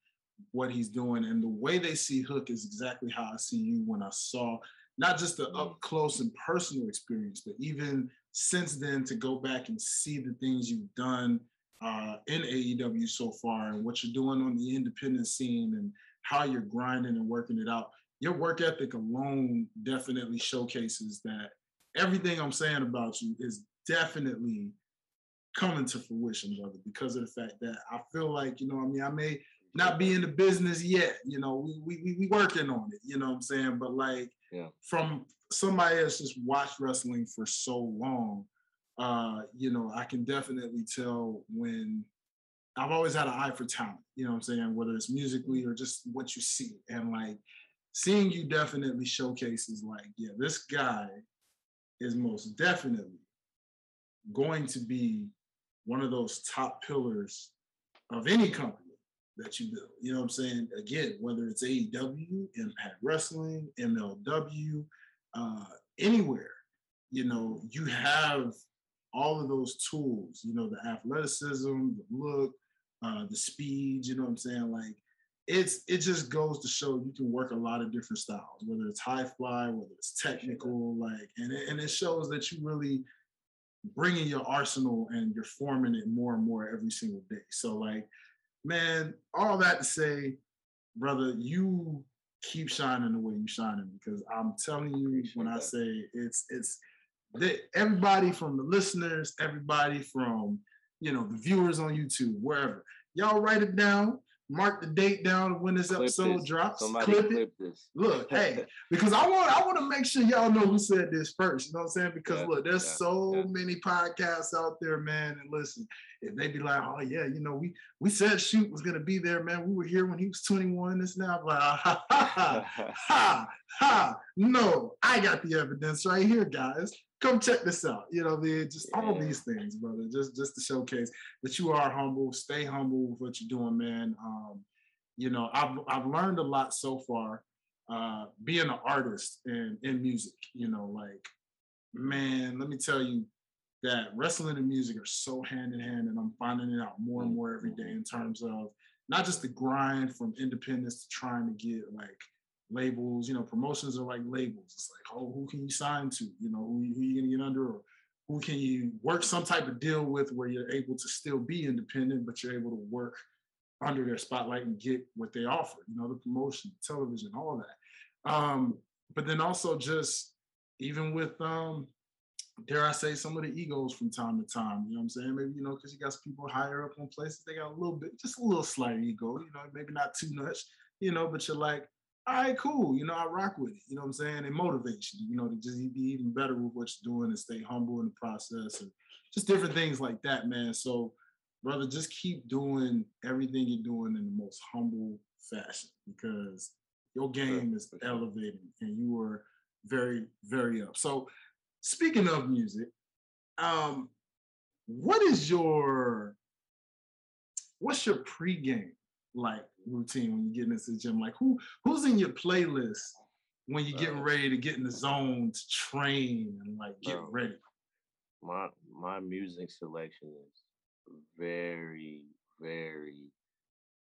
what he's doing. And the way they see Hook is exactly how I see you when I saw not just the up mm. close and personal experience, but even since then to go back and see the things you've done uh, in AEW so far and what you're doing on the independent scene and how you're grinding and working it out. Your work ethic alone definitely showcases that everything I'm saying about you is definitely coming to fruition, brother, because of the fact that I feel like, you know, I mean, I may not be in the business yet, you know, we we we working on it, you know what I'm saying? But like yeah. from somebody that's just watched wrestling for so long, uh, you know, I can definitely tell when I've always had an eye for talent, you know what I'm saying, whether it's musically or just what you see. And like seeing you definitely showcases like, yeah, this guy is most definitely going to be one of those top pillars of any company that you build. You know what I'm saying? Again, whether it's AEW, Impact Wrestling, MLW, uh, anywhere, you know, you have all of those tools, you know, the athleticism, the look, uh, the speed, you know what I'm saying? Like, it's it just goes to show you can work a lot of different styles, whether it's high fly, whether it's technical, like, and it, and it shows that you really bringing your arsenal and you're forming it more and more every single day. So like, man, all that to say, brother, you keep shining the way you shining because I'm telling you when I say it's it's that everybody from the listeners, everybody from you know the viewers on YouTube, wherever, y'all write it down mark the date down when this clip episode this. drops. Somebody clip, clip this. Look, hey, because I want I want to make sure y'all know who said this first. You know what I'm saying? Because yeah, look, there's yeah, so yeah. many podcasts out there, man. And listen, if they be like, oh yeah, you know, we we said shoot was gonna be there, man. We were here when he was 21. This now, like, ah, ha ha ha ha ha. No, I got the evidence right here, guys come check this out. You know, man, just all these things, brother. Just just to showcase that you are humble. Stay humble with what you're doing, man. Um, you know, I've I've learned a lot so far. Uh, being an artist and in music, you know, like man, let me tell you that wrestling and music are so hand in hand, and I'm finding it out more and more every day in terms of not just the grind from independence to trying to get like labels, you know, promotions are like labels. It's like, oh, who can you sign to? You know, who, who you gonna get under or who can you work some type of deal with where you're able to still be independent, but you're able to work under their spotlight and get what they offer, you know, the promotion, television, all that. Um, but then also just even with um dare I say, some of the egos from time to time. You know what I'm saying? Maybe, you know, because you got some people higher up on places, they got a little bit, just a little slight ego, you know, maybe not too much, you know, but you're like, all right, cool. You know, I rock with it. You know what I'm saying? It motivates you, you know, to just be even better with what you're doing and stay humble in the process and just different things like that, man. So, brother, just keep doing everything you're doing in the most humble fashion because your game is elevating and you are very, very up. So, speaking of music, um, what is your what's your pregame like routine when you get into the gym? Like who who's in your playlist when you're getting uh, ready to get in the zone to train and like get ready? My my music selection is very, very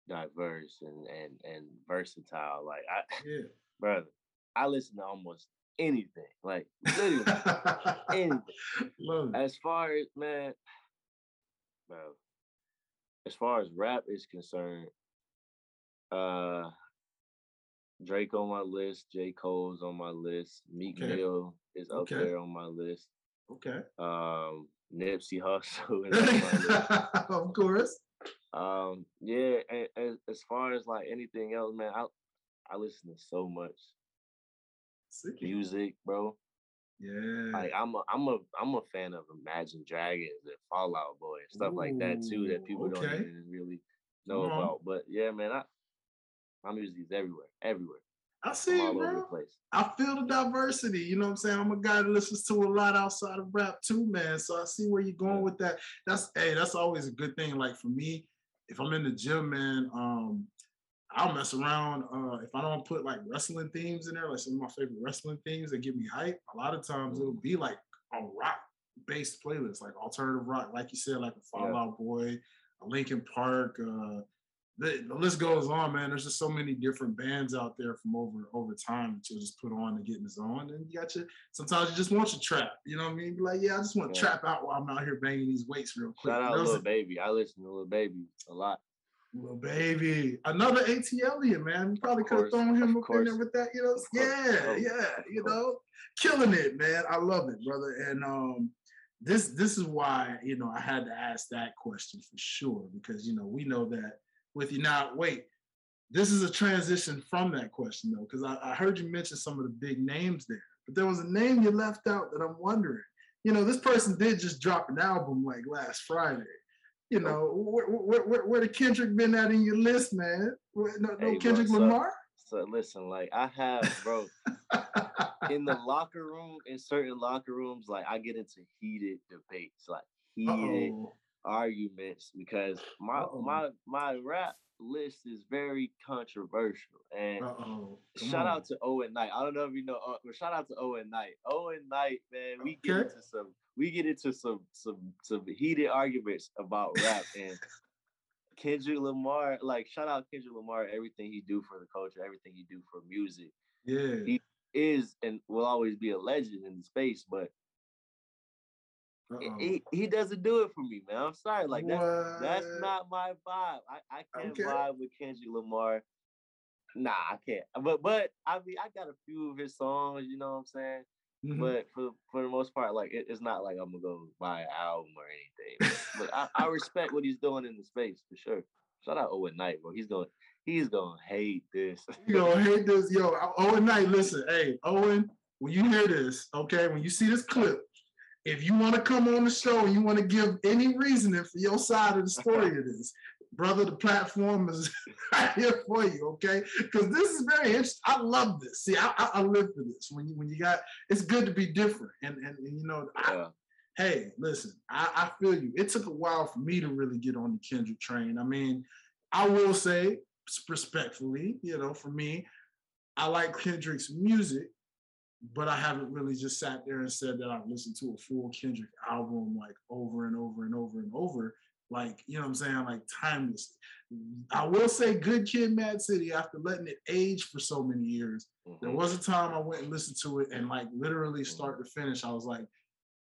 diverse and and and versatile. Like I yeah. brother, I listen to almost anything. Like literally anything. As far as man, bro, as far as rap is concerned, uh Drake on my list, J. Cole's on my list, Meek okay. Mill is up okay. there on my list. Okay. Um Nipsey Hussle of course. Um, yeah, and, and, as far as like anything else, man, I I listen to so much Sick. music, bro. Yeah. Like I'm a I'm a I'm a fan of Imagine Dragons and Fall Out Boy and stuff Ooh, like that too that people okay. don't even really know about. But yeah, man, I my music is everywhere, everywhere. I see all bro. over the place. I feel the diversity. You know what I'm saying? I'm a guy that listens to a lot outside of rap too, man. So I see where you're going with that. That's hey, that's always a good thing. Like for me, if I'm in the gym, man, um, I'll mess around. Uh, if I don't put like wrestling themes in there, like some of my favorite wrestling themes that give me hype, a lot of times it'll be like a rock based playlist, like alternative rock, like you said, like a Fall yeah. Out Boy, a Linkin Park, uh, the, the, list goes on, man. There's just so many different bands out there from over over time that you'll just put on to get in the zone. And you got your sometimes you just want your trap. You know what I mean? Be like, yeah, I just want to yeah. trap out while I'm out here banging these weights real quick. Shout out Lil Baby. I listen to Little Baby a lot. Little Baby. Another ATLian, man. You probably could have thrown him up in there with that, you know. Yeah, yeah, you know, killing it, man. I love it, brother. And um this this is why, you know, I had to ask that question for sure, because you know, we know that with you. Now, wait, this is a transition from that question though, because I, I, heard you mention some of the big names there, but there was a name you left out that I'm wondering. You know, this person did just drop an album like last Friday. You know, oh. where, where, where, where the Kendrick been at in your list, man? no, no hey, Kendrick bro, Lamar? So, so listen, like I have, bro, in the locker room, in certain locker rooms, like I get into heated debates, like heated. Uh-oh arguments because my Uh-oh. my my rap list is very controversial. And shout on. out to Owen Knight. I don't know if you know, uh, shout out to Owen Knight. Owen Knight, man, we okay. get into some we get into some some some heated arguments about rap and Kendrick Lamar. Like shout out Kendrick Lamar, everything he do for the culture, everything he do for music. Yeah, he is and will always be a legend in the space, but he, he doesn't do it for me, man. I'm sorry. Like that, that's not my vibe. I, I can't okay. vibe with Kendrick Lamar. Nah, I can't. But but I mean I got a few of his songs, you know what I'm saying? Mm-hmm. But for for the most part, like it, it's not like I'm gonna go buy an album or anything. but I, I, respect what he's doing in the space for sure. Shout out Owen Knight, bro. He's going he's gonna hate this. you gonna hate this, yo. Owen Knight, listen, hey, Owen, when you hear this, okay, when you see this clip, if you want to come on the show and you want to give any reasoning for your side of the story of this, brother, the platform is right here for you, okay? Because this is very interesting. I love this. See, I, I, I, live for this. When you when you got, it's good to be different. And and, and you know, I, hey, listen, I, I feel you. It took a while for me to really get on the Kendrick train. I mean, I will say respectfully, you know, for me, I like Kendrick's music, but I haven't really just sat there and said that I've listened to a full Kendrick album like over and over and over and over. Like, you know what I'm saying? Like timeless. I will say Good Kid Mad City, after letting it age for so many years, mm-hmm. there was a time I went and listened to it and like literally start to finish, I was like,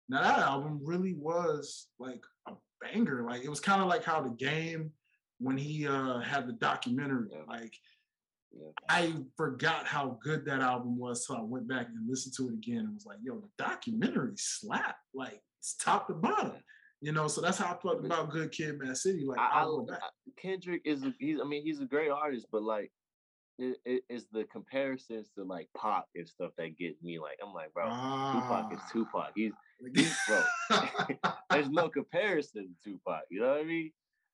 now that album really was like a banger. Like it was kind of like how the game when he uh had the documentary, like yeah. I forgot how good that album was, so I went back and listened to it again and was like, "Yo, the documentary slap like it's top to bottom." You know, so that's how I felt about Good Kid, Mad City. Like I, I, Kendrick is, a, he's, I mean, he's a great artist, but like, it, it, it's the comparisons to like Pac and stuff that get me. Like, I'm like, bro, ah. Tupac is. Tupac. He's, he's bro. There's no comparison to Tupac. You know what I mean?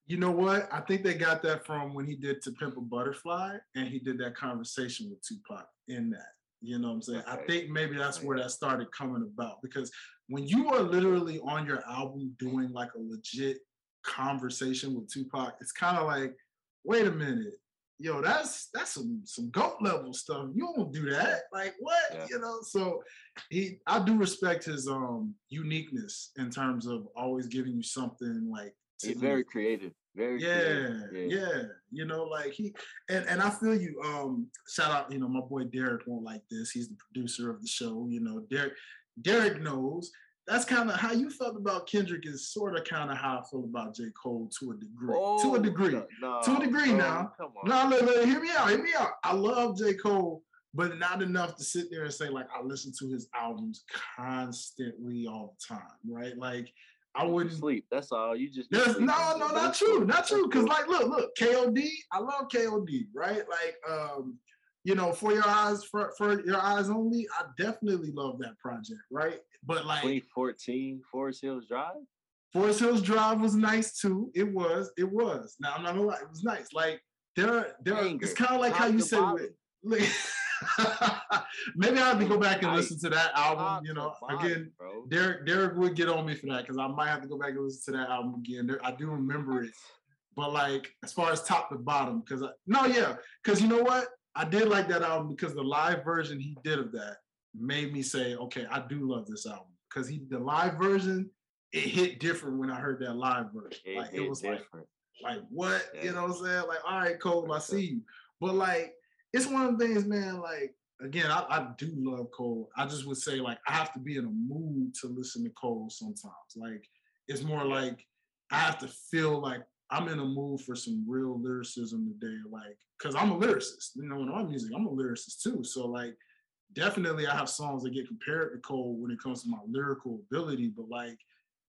You know what? I think they got that from when he did To Pimp a Butterfly, and he did that conversation with Tupac in that. You know what I'm saying? Okay. I think maybe that's where that started coming about because when you are literally on your album doing like a legit conversation with Tupac, it's kind of like, wait a minute, yo, that's that's some some goat level stuff. You don't do that. Like what? Yeah. You know, so he I do respect his um uniqueness in terms of always giving you something like He's very creative. Very yeah, yeah, You know, like he and and I feel you. Um, shout out, you know, my boy Derek won't like this. He's the producer of the show. You know, Derek. Derek knows. That's kind of how you felt about Kendrick. Is sort of kind of how I feel about J. Cole to a degree. Oh, to a degree. No, no, to a degree no, now. Come on. No, look, look, hear me out. Hear me out. I love J. Cole, but not enough to sit there and say like I listen to his albums constantly all the time. Right? Like I wouldn't sleep. That's all. You just no, no, not true, not true. Because like, look, look, KOD. I love KOD, right? Like, um, you know, for your eyes, for for your eyes only. I definitely love that project, right? But like 2014, Forest Hills Drive. Forest Hills Drive was nice too. It was, it was. Now I'm not gonna lie, it was nice. Like there, there. It's kind of like how you like, Maybe I have to go back and listen to that album. You know, again, Derek Derek would get on me for that because I might have to go back and listen to that album again. I do remember it, but like as far as top to bottom, because no, yeah, because you know what, I did like that album because the live version he did of that made me say, okay, I do love this album because he the live version it hit different when I heard that live version. It like it was different. like like what yeah. you know what I'm saying? Like all right, Cole, I see you, but like it's one of the things, man. Like again, I, I, do love Cole. I just would say like I have to be in a mood to listen to Cole sometimes. Like it's more like I have to feel like I'm in a mood for some real lyricism today. Like because I'm a lyricist, you know, in all music, I'm a lyricist too. So like definitely I have songs that get compared to Cole when it comes to my lyrical ability, but like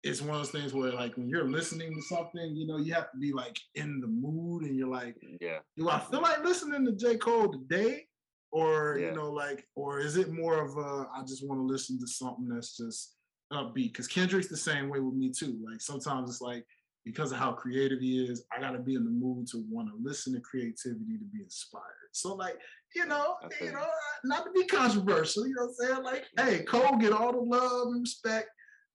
it's one of those things where like when you're listening to something, you know, you have to be like in the mood and you're like, yeah, do I feel like listening to J. Cole today? Or, yeah. you know, like, or is it more of a I just want to listen to something that's just upbeat? Because Kendrick's the same way with me too. Like sometimes it's like because of how creative he is, I gotta be in the mood to want to listen to creativity to be inspired. So like, you know, you know, not to be controversial, you know what I'm saying? Like, hey, Cole get all the love and respect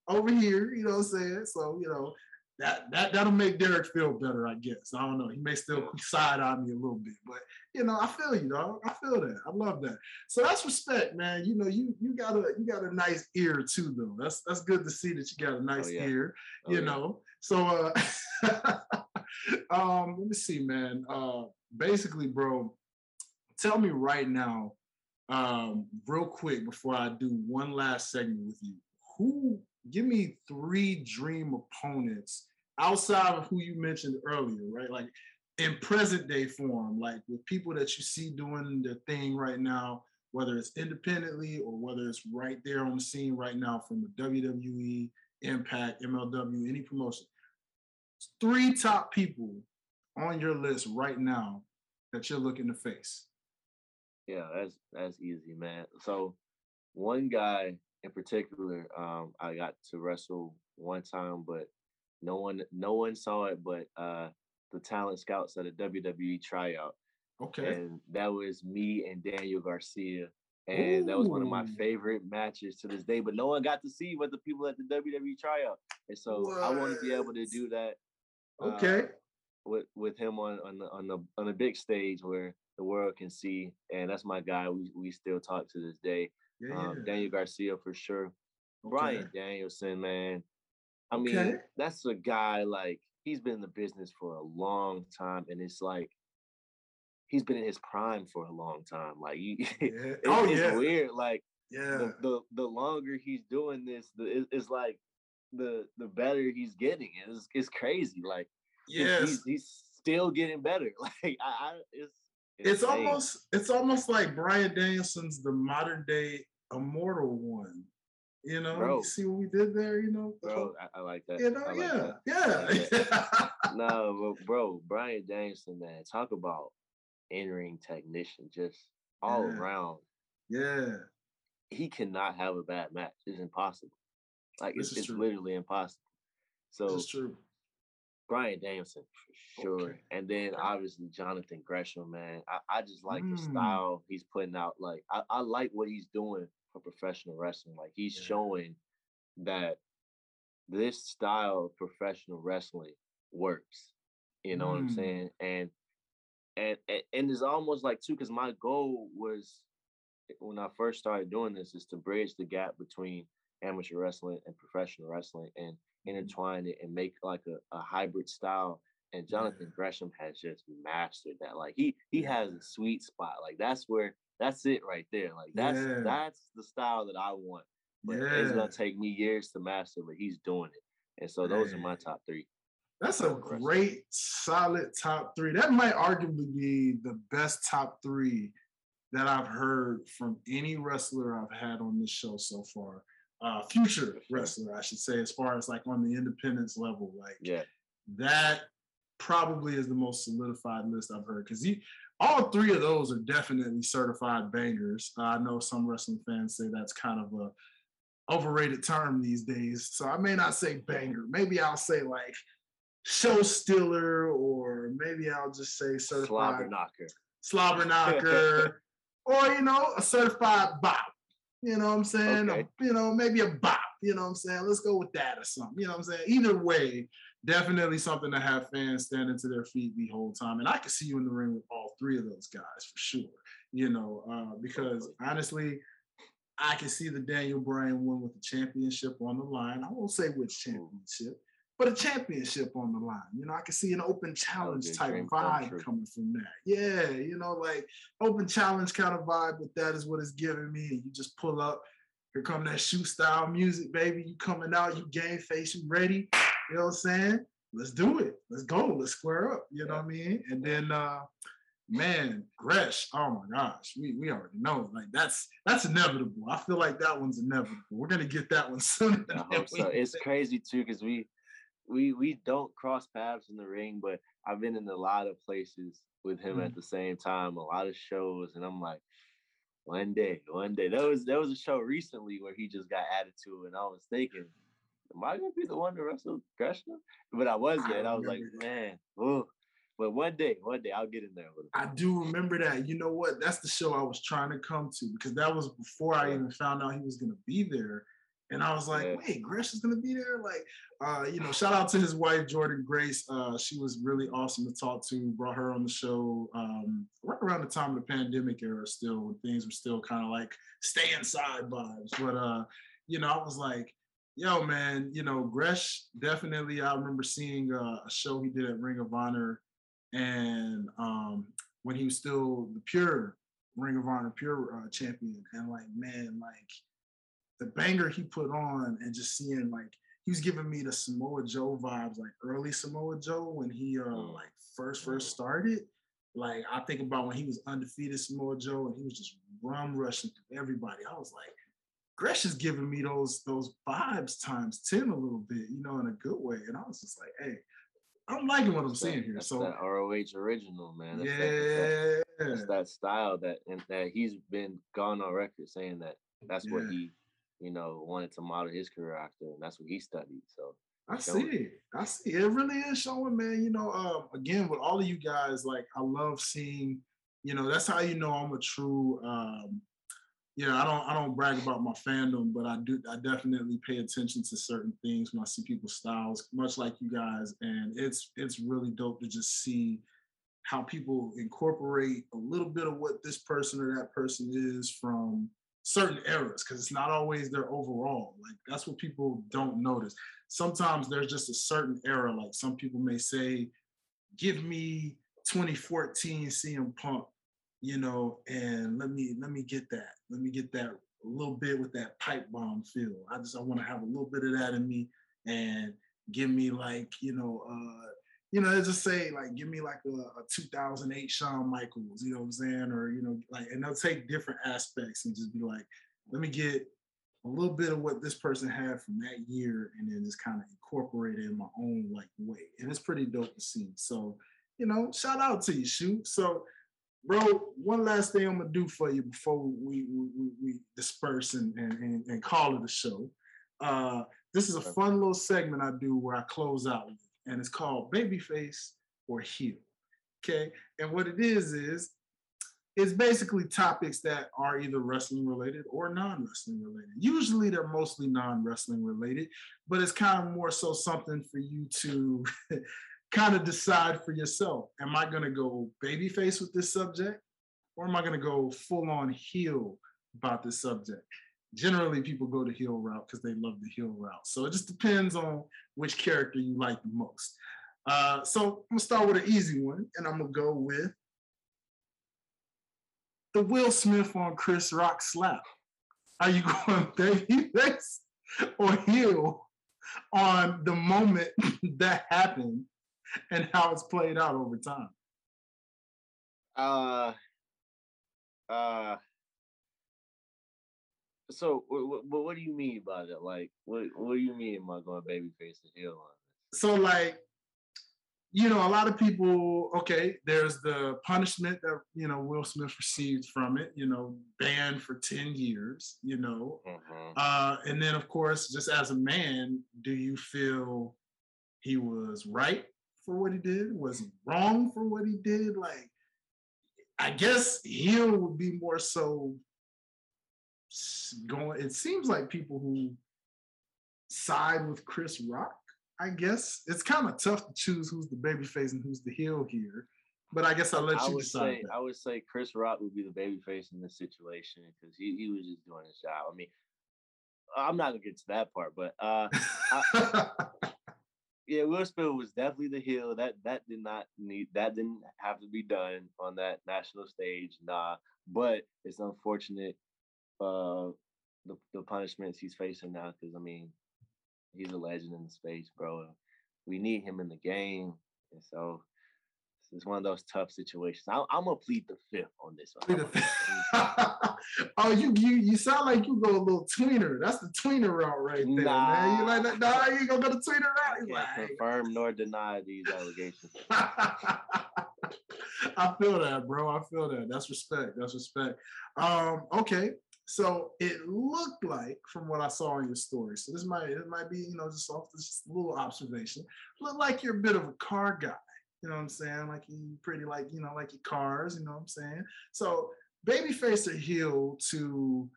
over here, you know what I'm saying? So, you know, that that that'll make Derek feel better, I guess. I don't know. He may still side on me a little bit, but you know, I feel you, dog. I feel that. I love that. So that's respect, man. You know, you you got a you got a nice ear too, though. That's that's good to see that you got a oh, nice oh, yeah. ear. Oh, you yeah. know. So uh um, let me see, man. Uh basically, bro, tell me right now, um, real quick before I do one last segment with you, who give me three dream opponents outside of who you mentioned earlier, right? Like in present day form, like with people that you see doing the thing right now, whether it's independently or whether it's right there on the scene right now from the WWE, Impact, MLW, any promotion. Three top people on your list right now that you're looking to face. Yeah, that's that's easy, man. So one guy in particular, um, I got to wrestle one time, but no one no one saw it but uh, the talent scouts at a WWE tryout. Okay. And that was me and Daniel Garcia. And Ooh. that was one of my favorite matches to this day. But no one got to see what the people at the WWE tryout. And so what? I want to be able to do that. Okay. Uh, with with him on on the on the on the big stage where the world can see. And that's my guy. We we still talk to this day. Yeah, um, Daniel Garcia for sure. Okay. Bryan Danielson, man. I mean, okay. that's a guy like he's been in the business for a long time, and it's like he's been in his prime for a long time. Like, he, yeah. it, oh, it's yeah. weird. Like, yeah, the, the, the longer he's doing this, the it, it's like the the better he's getting. It's it's crazy. Like, yeah, he's, he's, still getting better. Like, I, I it's It's almost it's almost like Bryan Danielson's the modern day immortal one. You know, bro, you see what we did there. You know, bro, I, I like that. You know, like yeah, that. yeah. no, but bro, Bryan Danielson, man, talk about entering technician, just all yeah. around. Yeah, he cannot have a bad match. It's impossible. Like this it's, it's literally impossible. So true. Bryan Danielson for sure, okay. and then obviously Jonathan Gresham, man. I, I just like mm. the style he's putting out. Like I, I like what he's doing for professional wrestling. Like he's yeah. showing that this style of professional wrestling works. You know mm. what I'm mm. saying? And and and, and it's almost like too, because my goal was when I first started doing this is to bridge the gap between amateur wrestling and professional wrestling and mm-hmm. intertwine it and make like a, a hybrid style. And Jonathan yeah. Gresham has just mastered that. Like he he has a sweet spot. Like that's where that's it right there. Like that's yeah. that's the style that I want. But yeah. it's gonna take me years to master, but he's doing it. And so those are my top three. That's a great, solid top three. That might arguably be the best top three that I've heard from any wrestler I've had on this show so far. Uh, future wrestler, I should say, as far as like on the independence level. Like yeah. that probably is the most solidified list I've heard because he all three of those are definitely certified bangers. Uh, I know some wrestling fans say that's kind of a overrated term these days. So I may not say banger. Maybe I'll say like show stealer, or maybe I'll just say certified slobber knocker. Slobber knocker, or you know, a certified bop. You know what I'm saying? Okay. You know, maybe a bop. You know what I'm saying? Let's go with that or something. You know what I'm saying? Either way, definitely something to have fans standing to their feet the whole time. And I can see you in the ring with all three of those guys for sure. You know, uh, because honestly, I can see the Daniel Bryan win with the championship on the line. I won't say which championship, but a championship on the line. You know, I can see an open challenge type vibe coming from that. Yeah, you know, like open challenge kind of vibe but that is what it's giving me. And you just pull up, here come that shoot style music, baby. You coming out, you game face, you ready. You know what I'm saying? Let's do it. Let's go. Let's square up. You know what I mean? And then uh man, Gresh, oh my gosh, we, we already know. Like that's that's inevitable. I feel like that one's inevitable. We're gonna get that one soon. I hope so. It's crazy too, because we we we don't cross paths in the ring, but I've been in a lot of places with him mm. at the same time, a lot of shows, and I'm like, one day, one day. There was there was a show recently where he just got added to, and I was thinking, am I gonna be the one to wrestle Gresham? But I wasn't. I, I was like, that. man, oh. But one day, one day I'll get in there with him. I do remember that. You know what? That's the show I was trying to come to because that was before I even found out he was gonna be there. And I was like, yeah. wait, Gresh is gonna be there? Like, uh, you know, shout out to his wife, Jordynne Grace. Uh, she was really awesome to talk to, brought her on the show um, right around the time of the pandemic era, still when things were still kind of like stay inside vibes. But uh, you know, I was like, yo, man, you know, Gresh definitely I remember seeing uh, a show he did at Ring of Honor and um, when he was still the pure Ring of Honor pure uh, champion. And like, man, like the banger he put on and just seeing like he was giving me the Samoa Joe vibes, like early Samoa Joe when he uh mm. like first first started. Like I think about when he was undefeated Samoa Joe and he was just rum rushing through everybody. I was like, Gresh is giving me those those vibes times 10 a little bit, you know, in a good way. And I was just like, hey, I'm liking what I'm seeing here. so that ROH original, man. That's yeah, that, that's, that style that and that he's been gone on record saying that that's yeah. what he you know, wanted to model his career after, and that's what he studied. So I see it. I see it. it. really is showing, man. You know, um, again with all of you guys, like I love seeing. You know, that's how you know I'm a true. Um, know, I don't I don't brag about my fandom, but I do I definitely pay attention to certain things when I see people's styles, much like you guys, and it's it's really dope to just see how people incorporate a little bit of what this person or that person is from certain eras because it's not always their overall. Like that's what people don't notice. Sometimes there's just a certain era. Like some people may say, "Give me 2014 CM Punk," you know, and let me let me get that. Let me get that a little bit with that pipe bomb feel. I just I want to have a little bit of that in me and give me like you know uh you know, just say like, give me like a, a 2008 Shawn Michaels, you know what I'm saying, or you know, like, and they'll take different aspects and just be like, let me get a little bit of what this person had from that year, and then just kind of incorporate it in my own like way, and it's pretty dope to see. So, you know, shout out to you, shoot. So, bro, one last thing I'm gonna do for you before we we, we disperse and, and and call it a show. Uh, this is a fun little segment I do where I close out with and it's called Babyface or Heel. Okay, and what it is is it's basically topics that are either wrestling related or non-wrestling related. Usually they're mostly non-wrestling related, but it's kind of more so something for you to kind of decide for yourself. Am I going to go babyface with this subject or am I going to go full on heel about this subject? Generally, people go the heel route because they love the heel route. So it just depends on which character you like the most. Uh, so I'm gonna start with an easy one, and I'm gonna go with the Will Smith on Chris Rock slap. Are you going babyface or heel on the moment that happened and how it's played out over time? Uh, uh, so, what, what, what do you mean by that? Like, what what do you mean? I going babyface and heel on this? So, like, you know, a lot of people. Okay, there's the punishment that you know Will Smith received from it. You know, banned for ten years. You know, mm-hmm. uh, and then of course, just as a man, do you feel he was right for what he did? Was he wrong for what he did? Like, I guess heel would be more so going. It seems like people who side with Chris Rock. I guess it's kind of tough to choose who's the babyface and who's the heel here. But I guess I'll let I you decide. Say, I would say Chris Rock would be the babyface in this situation because he, he was just doing his job. I mean, I'm not gonna get to that part, but uh, I, yeah, Will Smith was definitely the heel. That that did not need that didn't have to be done on that national stage, nah. But it's unfortunate uh the the punishments he's facing now because I mean he's a legend in the space, bro. We need him in the game, and so it's one of those tough situations. I, am gonna plead the fifth on this one. oh, you you you sound like you go a little tweener. That's the tweener route right there, nah. man. You like that? Nah, you gonna go the tweener route? I can't confirm nor deny these allegations. I feel that, bro. I feel that. That's respect. That's respect. Um, okay. So it looked like, from what I saw in your story, so this might it might be you know just off this little observation, look like you're a bit of a car guy. You know what I'm saying? Like you pretty like you know like your cars. You know what I'm saying? So babyface or heel to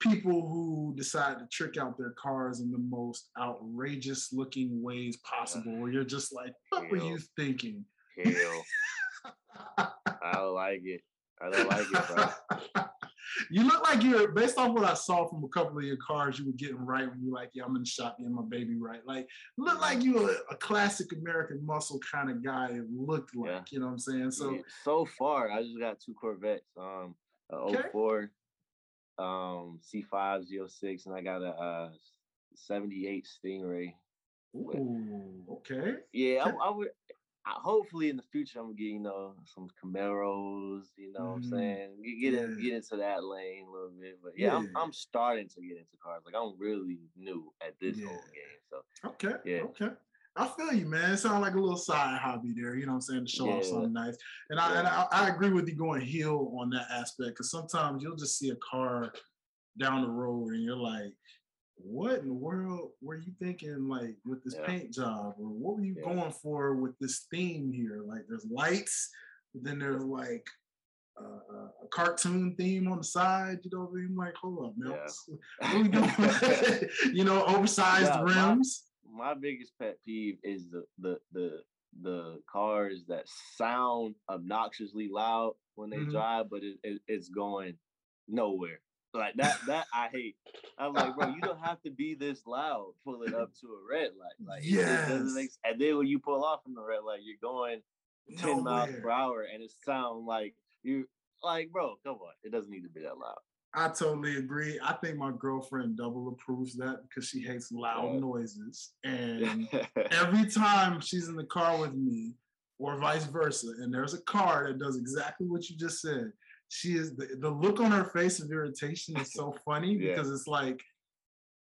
people who decide to trick out their cars in the most outrageous looking ways possible. Where you're just like, what were you thinking? Heel. I don't like it. I don't like it, bro. you look like you're based off what I saw from a couple of your cars you were getting right when you're like, yeah, I'm in the shop getting my baby right. Like look like you're a, a classic American muscle kind of guy. It looked like, yeah. you know what I'm saying? So yeah. so far I just got two Corvettes. Um okay. 04 um C5 06 and I got a uh 78 Stingray. Ooh, okay. Yeah, I, I, would hopefully in the future I'm gonna you know some Camaros, you know mm-hmm. what I'm mm-hmm. saying? Get get, in, get into that lane a little bit. But yeah, yeah. I'm, I'm starting to get into cars. Like I'm really new at this yeah. whole game. So okay, yeah, okay. I feel you, man. It sounds like a little side hobby there. You know what I'm saying? To show off something nice. And I and I, I, agree with you going heel on that aspect because sometimes you'll just see a car down the road and you're like, what in the world were you thinking like with this yeah. paint job or what were you yeah. going for with this theme here like there's lights then there's like uh, a cartoon theme on the side you know what I mean like hold up man yeah. what we doing you know oversized rims my, my, biggest pet peeve is the the the the cars that sound obnoxiously loud when they mm-hmm. drive but it, it, it's going nowhere like that, that I hate. I'm like, bro, you don't have to be this loud pulling up to a red light. Like. Make, and then when you pull off from the red light, you're going 10 Nowhere. miles per hour and it sounds like you like, bro, come on. It doesn't need to be that loud. I totally agree. I think my girlfriend double approves that because she hates loud Yeah. noises. And every time she's in the car with me, or vice versa, and there's a car that does exactly what you just said, she is the, the look on her face of irritation is so funny Yeah. because it's like,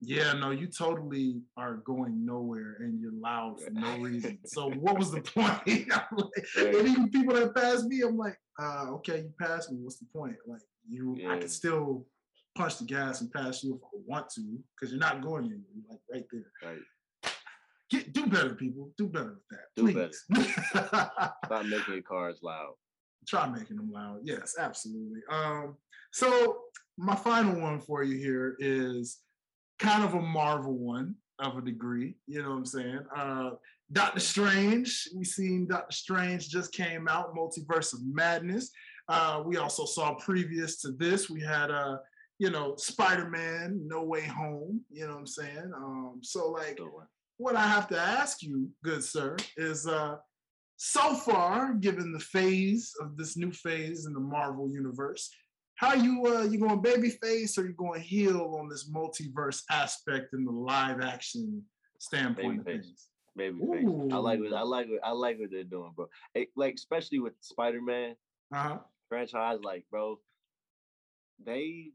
yeah, no, you totally are going nowhere and you're loud for no reason. So what was the point? Like- Right. and even people that pass me, I'm like, uh, okay, you passed me. What's the point? Like you, I can still punch the gas and pass you if I want to, because you're not going anywhere. You're like right there. right. Get do better, people. Do better with that, Do please. Stop making your cars loud. Try making them loud. Yes, absolutely. Um, so my final one for you here is kind of a Marvel one of a degree. You know what I'm saying? Uh, Doctor Strange. We seen Doctor Strange just came out, Multiverse of Madness. Uh, we also saw previous to this, we had uh, you know, Spider-Man, No Way Home. You know what I'm saying? Um, so like what I have to ask you, good sir, is uh so far, given the phase of this new phase in the Marvel universe, how you uh you going baby face or you going heel on this multiverse aspect in the live action standpoint of Babyface. things? Baby face. I like what I like what I like what they're doing, bro. It, like especially with Spider Man Uh-huh. franchise, like bro, they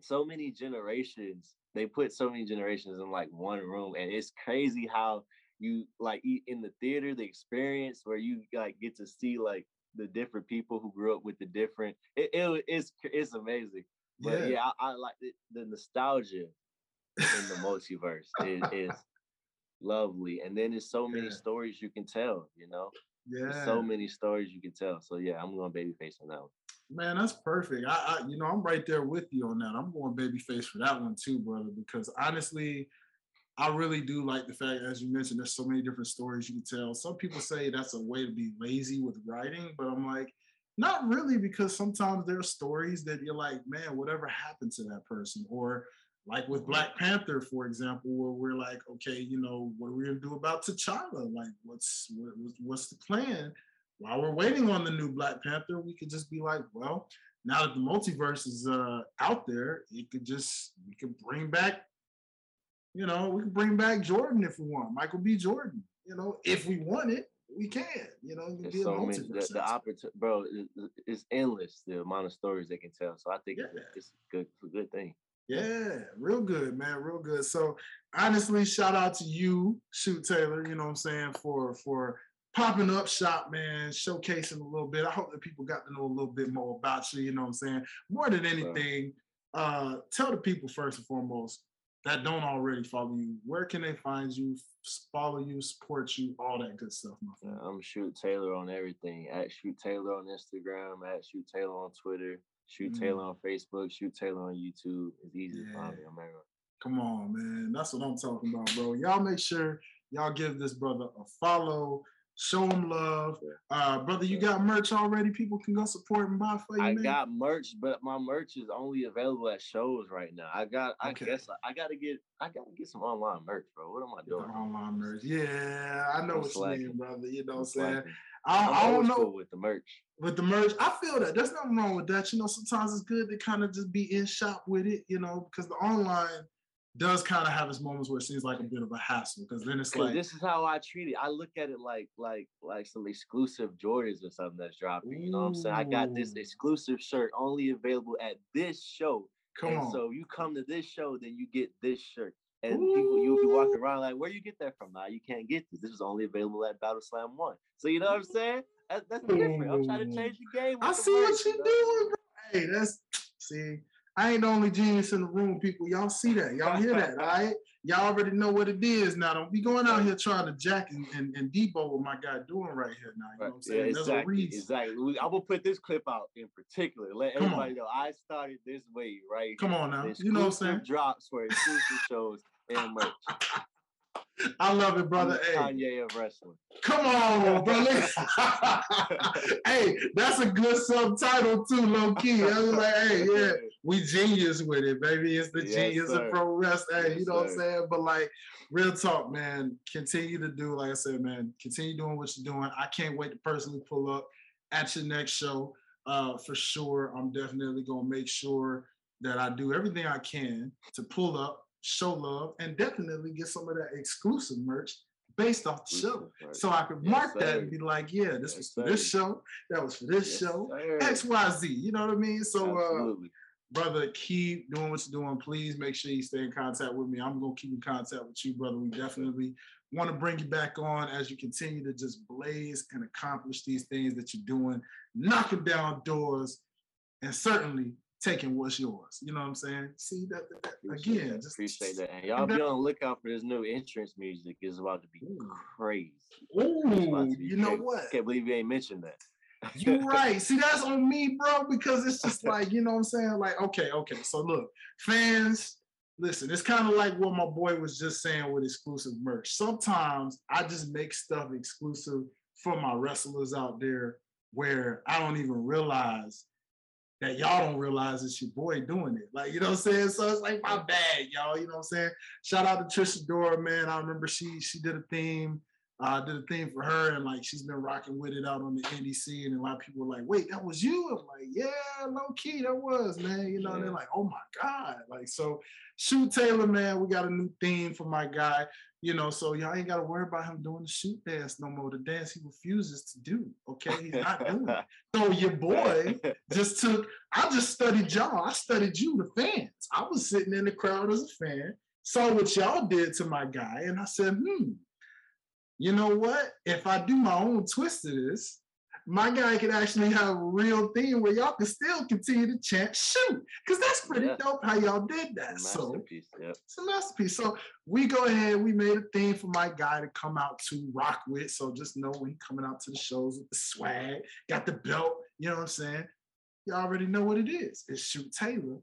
so many generations. They put so many generations in like one room, and it's crazy how you like e- in the theater the experience where you like get to see like the different people who grew up with the different. It, it it's it's amazing. But Yeah. yeah, I, I like the, the nostalgia in the multiverse is, is lovely. And then there's so many Yeah. stories you can tell, you know? Yeah. There's so many stories you can tell. So yeah, I'm going babyface on that one. Man, that's perfect. I, I, you know, I'm right there with you on that. I'm going babyface for that one too, brother. Because honestly, I really do like the fact, as you mentioned, there's so many different stories you can tell. Some people say that's a way to be lazy with writing, but I'm like, not really, because sometimes there are stories that you're like, man, whatever happened to that person, or like with Black Panther, for example, where we're like, okay, you know, what are we gonna do about T'Challa? Like, what's what, what's- the plan? While we're waiting on the new Black Panther, we could just be like, well, now that the multiverse is uh, out there, it could just we could bring back, you know, we could bring back Jordan if we want, Michael B. Jordan. You know, if we want it, we can. You know, There's be so many, the, the opportunity, bro, it- it- it's endless the amount of stories they can tell. So I think it's, Yeah. it's good, it's a good thing. Yeah, real good, man, real good. So honestly, shout out to you, Shoot Taylor. You know what I'm saying for for popping up shop, man, showcasing a little bit. I hope that people got to know a little bit more about you. You know what I'm saying. More than anything, uh, tell the people first and foremost that don't already follow you. Where can they find you? Follow you, support you, all that good stuff, my Yeah, friend. I'm Shoot Taylor on everything. At Shoot Taylor on Instagram, at Shoot Taylor on Twitter, Shoot Mm. Taylor on Facebook, Shoot Taylor on YouTube. It's easy to find me. Yeah. I'm. Come on, man. That's what I'm talking about, bro. Y'all make sure y'all give this brother a follow, show him love. Uh, brother, you got merch already? People can go support and buy for you, I man. got merch, but my merch is only available at shows right now. I got, I Okay. guess, I, I gotta get, I gotta get some online merch, bro. What am I doing? online merch. Yeah, I know I'm what you mean, brother. You know what I'm saying? I, I don't know school with the merch. with the merch. I feel that. There's nothing wrong with that. You know, sometimes it's good to kind of just be in shop with it, you know, because the online does kind of have its moments where it seems like a bit of a hassle. Because then it's like, this is how I treat it. I look at it like like like some exclusive Jordans or something that's dropping. You know what I'm saying? I got this exclusive shirt only available at this show. come and on. so you come to this show, then you get this shirt. And people you'll be walking around like, where you get that from? Now you can't get this. This is only available at Battle Slam One. So you know what I'm saying? That's, that's different. I'm trying to change the game. I see what you're doing, bro. Hey, that's see. I ain't the only genius in the room, people. Y'all see that? Y'all hear that? All right? Y'all already know what it is now. Don't be going out here trying to jack and, and, and debo what my guy doing right here now. You know what I'm saying? Yeah, There's a exactly. reason. Exactly. I'm gonna put this clip out in particular. Let Come on. everybody know I started this way, right? Come on now. You know what I'm saying? Drops for exclusive shows and merch. I love it, brother. Hey, Kanye of wrestling. come on, brother. hey, that's a good subtitle too, low key. I was like, hey, yeah, we genius with it, baby. It's the Yes, genius sir. of pro wrestling. Hey, Yes, you know what I'm saying? But like, real talk, man. Continue to do, like I said, man. Continue doing what you're doing. I can't wait to personally pull up at your next show. Uh, for sure. I'm definitely gonna make sure that I do everything I can to pull up, show love, and definitely get some of that exclusive merch based off the show. So I could Yes, mark that and be like, yeah, this Yes, was for this show, that was for this Yes, show, sir. XYZ. You know what I mean? So uh brother, keep doing what you're doing. Please make sure you stay in contact with me. I'm gonna keep in contact with you, brother. We definitely want to bring you back on as you continue to just blaze and accomplish these things that you're doing, knocking down doors, and certainly taking what's yours. You know what I'm saying? See that, that- that- again. that. Just appreciate that. And y'all be on the lookout for this new entrance music. It's about to be Ooh. crazy. Ooh, be you know crazy. what? Can't believe you ain't mentioned that. You're right. See, that's on me, bro, because it's just like, you know what I'm saying? Like, okay, okay. So look, fans, listen, it's kind of like what my boy was just saying with exclusive merch. Sometimes I just make stuff exclusive for my wrestlers out there where I don't even realize that y'all don't realize it's your boy doing it. Like, you know what I'm saying? So it's like my bag, y'all. You know what I'm saying? Shout out to Trisha Dora, man. I remember she she did a theme uh, did a thing for her, and like she's been rocking with it out on the indie scene. And a lot of people were like, "Wait, that was you?" I'm like, "Yeah, low key, that was man." You know, and they're Yeah. like, "Oh my god!" Like, so shoot Taylor, man, we got a new theme for my guy. You know, so y'all ain't got to worry about him doing the shoot dance no more. The dance he refuses to do. Okay, he's not doing it. So your boy just took. I just studied y'all. I studied you, the fans. I was sitting in the crowd as a fan, saw what y'all did to my guy, and I said, "Hmm." you know what? If I do my own twist of this, my guy could actually have a real thing where y'all can still continue to chant shoot. Because that's pretty Yeah. dope how y'all did that. So Masterpiece. Yep. it's a masterpiece. So we go ahead, we made a thing for my guy to come out to rock with. So just know when he coming out to the shows with the swag, got the belt, you know what I'm saying? You already know what it is. It's Shoot Taylor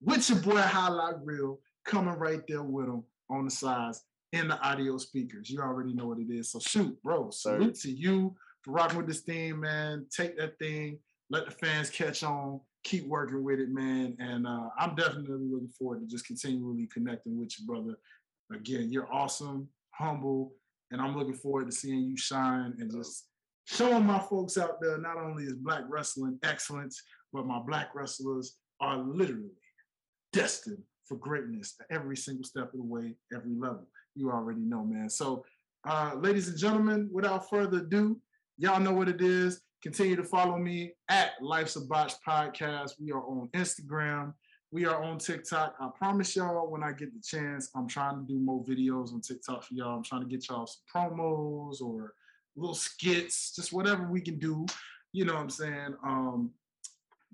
with your boy Highlight Real coming right there with him on the sides in the audio speakers. You already know what it is. So shoot, bro. Salute to you for rocking with this thing, man. Take that thing, let the fans catch on, keep working with it, man. And uh, I'm definitely looking forward to just continually connecting with you, brother. Again, you're awesome, humble, and I'm looking forward to seeing you shine and just showing my folks out there not only is black wrestling excellence, but my black wrestlers are literally destined for greatness at every single step of the way, every level. You already know, man. So, uh, ladies and gentlemen, without further ado, y'all know what it is. Continue to follow me at Life's a Botch Podcast. We are on Instagram. We are on TikTok. I promise y'all, when I get the chance, I'm trying to do more videos on TikTok for y'all. I'm trying to get y'all some promos or little skits, just whatever we can do. You know what I'm saying? Um,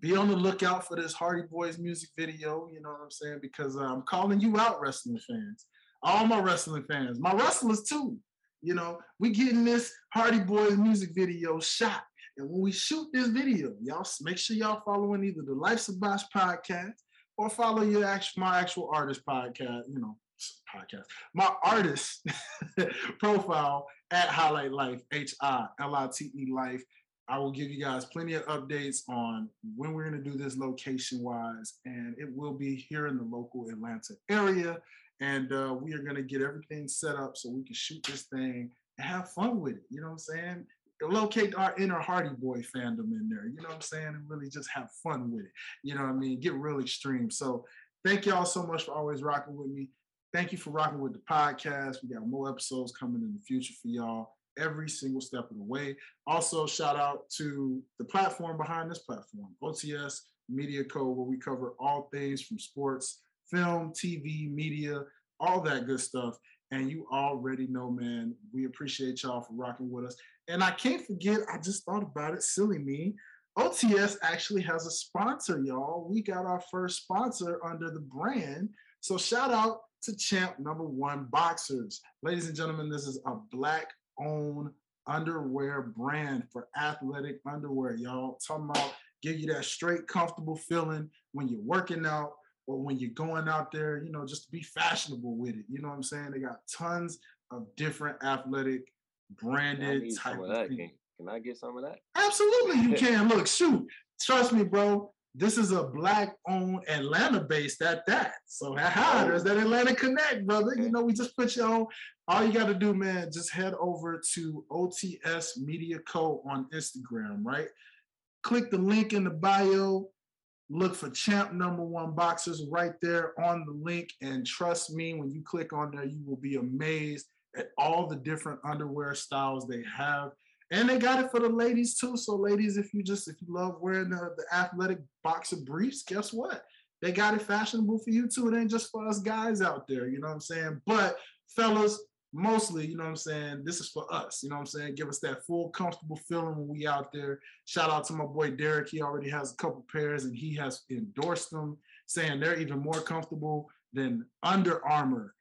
be on the lookout for this Hardy Boys music video. You know what I'm saying? Because I'm calling you out, wrestling fans. All my wrestling fans, my wrestlers too. You know, we getting this Hardy Boys music video shot. And when we shoot this video, y'all make sure y'all following either the Life's of Botch podcast or follow your actual my actual artist podcast, you know, podcast, my artist profile at Highlight Life, H I L I T E Life. I will give you guys plenty of updates on when we're going to do this location wise, and it will be here in the local Atlanta area. And uh, we are going to get everything set up so we can shoot this thing and have fun with it. You know what I'm saying? Locate our inner Hardy Boy fandom in there. You know what I'm saying? And really just have fun with it. You know what I mean? Get real extreme. So thank y'all so much for always rocking with me. Thank you for rocking with the podcast. We got more episodes coming in the future for y'all every single step of the way. Also, shout out to the platform behind this platform, OTS Media Co., where we cover all things from sports, film, TV, media, all that good stuff. And you already know, man, we appreciate y'all for rocking with us. And I can't forget, I just thought about it, silly me. OTS actually has a sponsor, y'all. We got our first sponsor under the brand. So shout out to Champ Number One Boxers. Ladies and gentlemen, this is a black owned underwear brand for athletic underwear, y'all. Talking about give you that straight, comfortable feeling when you're working out or when you're going out there, you know, just to be fashionable with it. You know what I'm saying? They got tons of different athletic branded type of of. Can, can I get some of that? Absolutely, you can. Look, shoot, trust me, bro. This is a black-owned Atlanta-based at that. So, ha oh. there's that Atlanta Connect, brother. You know, we just put you on. All you got to do, man, just head over to OTS Media Co. on Instagram, right? Click the link in the bio. Look for champ number one boxers right there on the link. And trust me, when you click on there, you will be amazed at all the different underwear styles they have. And they got it for the ladies too. So, ladies, if you just if you love wearing the, the athletic boxer briefs, guess what? They got it fashionable for you too. It ain't just for us guys out there, you know what I'm saying? But fellas, mostly, you know what I'm saying, this is for us, you know what I'm saying? Give us that full comfortable feeling when we out there. Shout out to my boy Derek. He already has a couple pairs and he has endorsed them, saying they're even more comfortable than Under Armour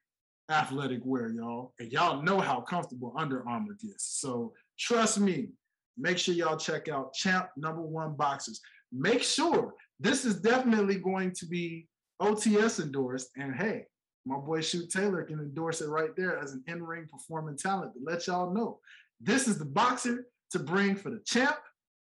athletic wear, y'all. And y'all know how comfortable Under Armour is. So trust me, make sure y'all check out Champ Number One Boxers. Make sure this is definitely going to be OTS endorsed. And hey, my boy Shoot Taylor can endorse it right there as an in-ring performing talent to let y'all know this is the boxer to bring for the champ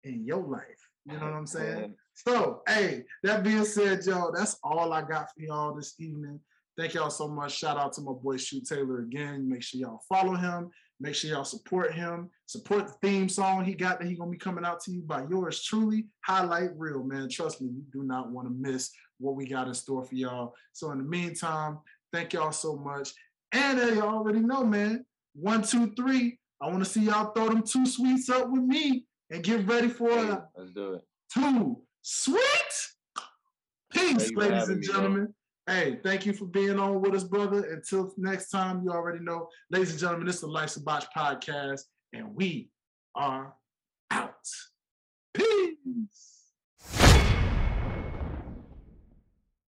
in your life. You know what I'm saying? So, hey, that being said, y'all, that's all I got for y'all this evening. Thank y'all so much. Shout out to my boy Shoot Taylor again. Make sure y'all follow him. Make sure y'all support him. Support the theme song he got that he gonna be coming out to you by yours truly. Highlight real man. Trust me, you do not want to miss what we got in store for y'all. So in the meantime, Thank y'all so much. And as y'all already know, man. One, two, three. I want to see y'all throw them too sweets up with me and get ready for hey, let's do it. Too sweet. Peace, ladies and gentlemen. Me, hey, thank you for being on with us, brother. Until next time, you already know, ladies and gentlemen, this is the Life's a Botch podcast, and we are out. Peace.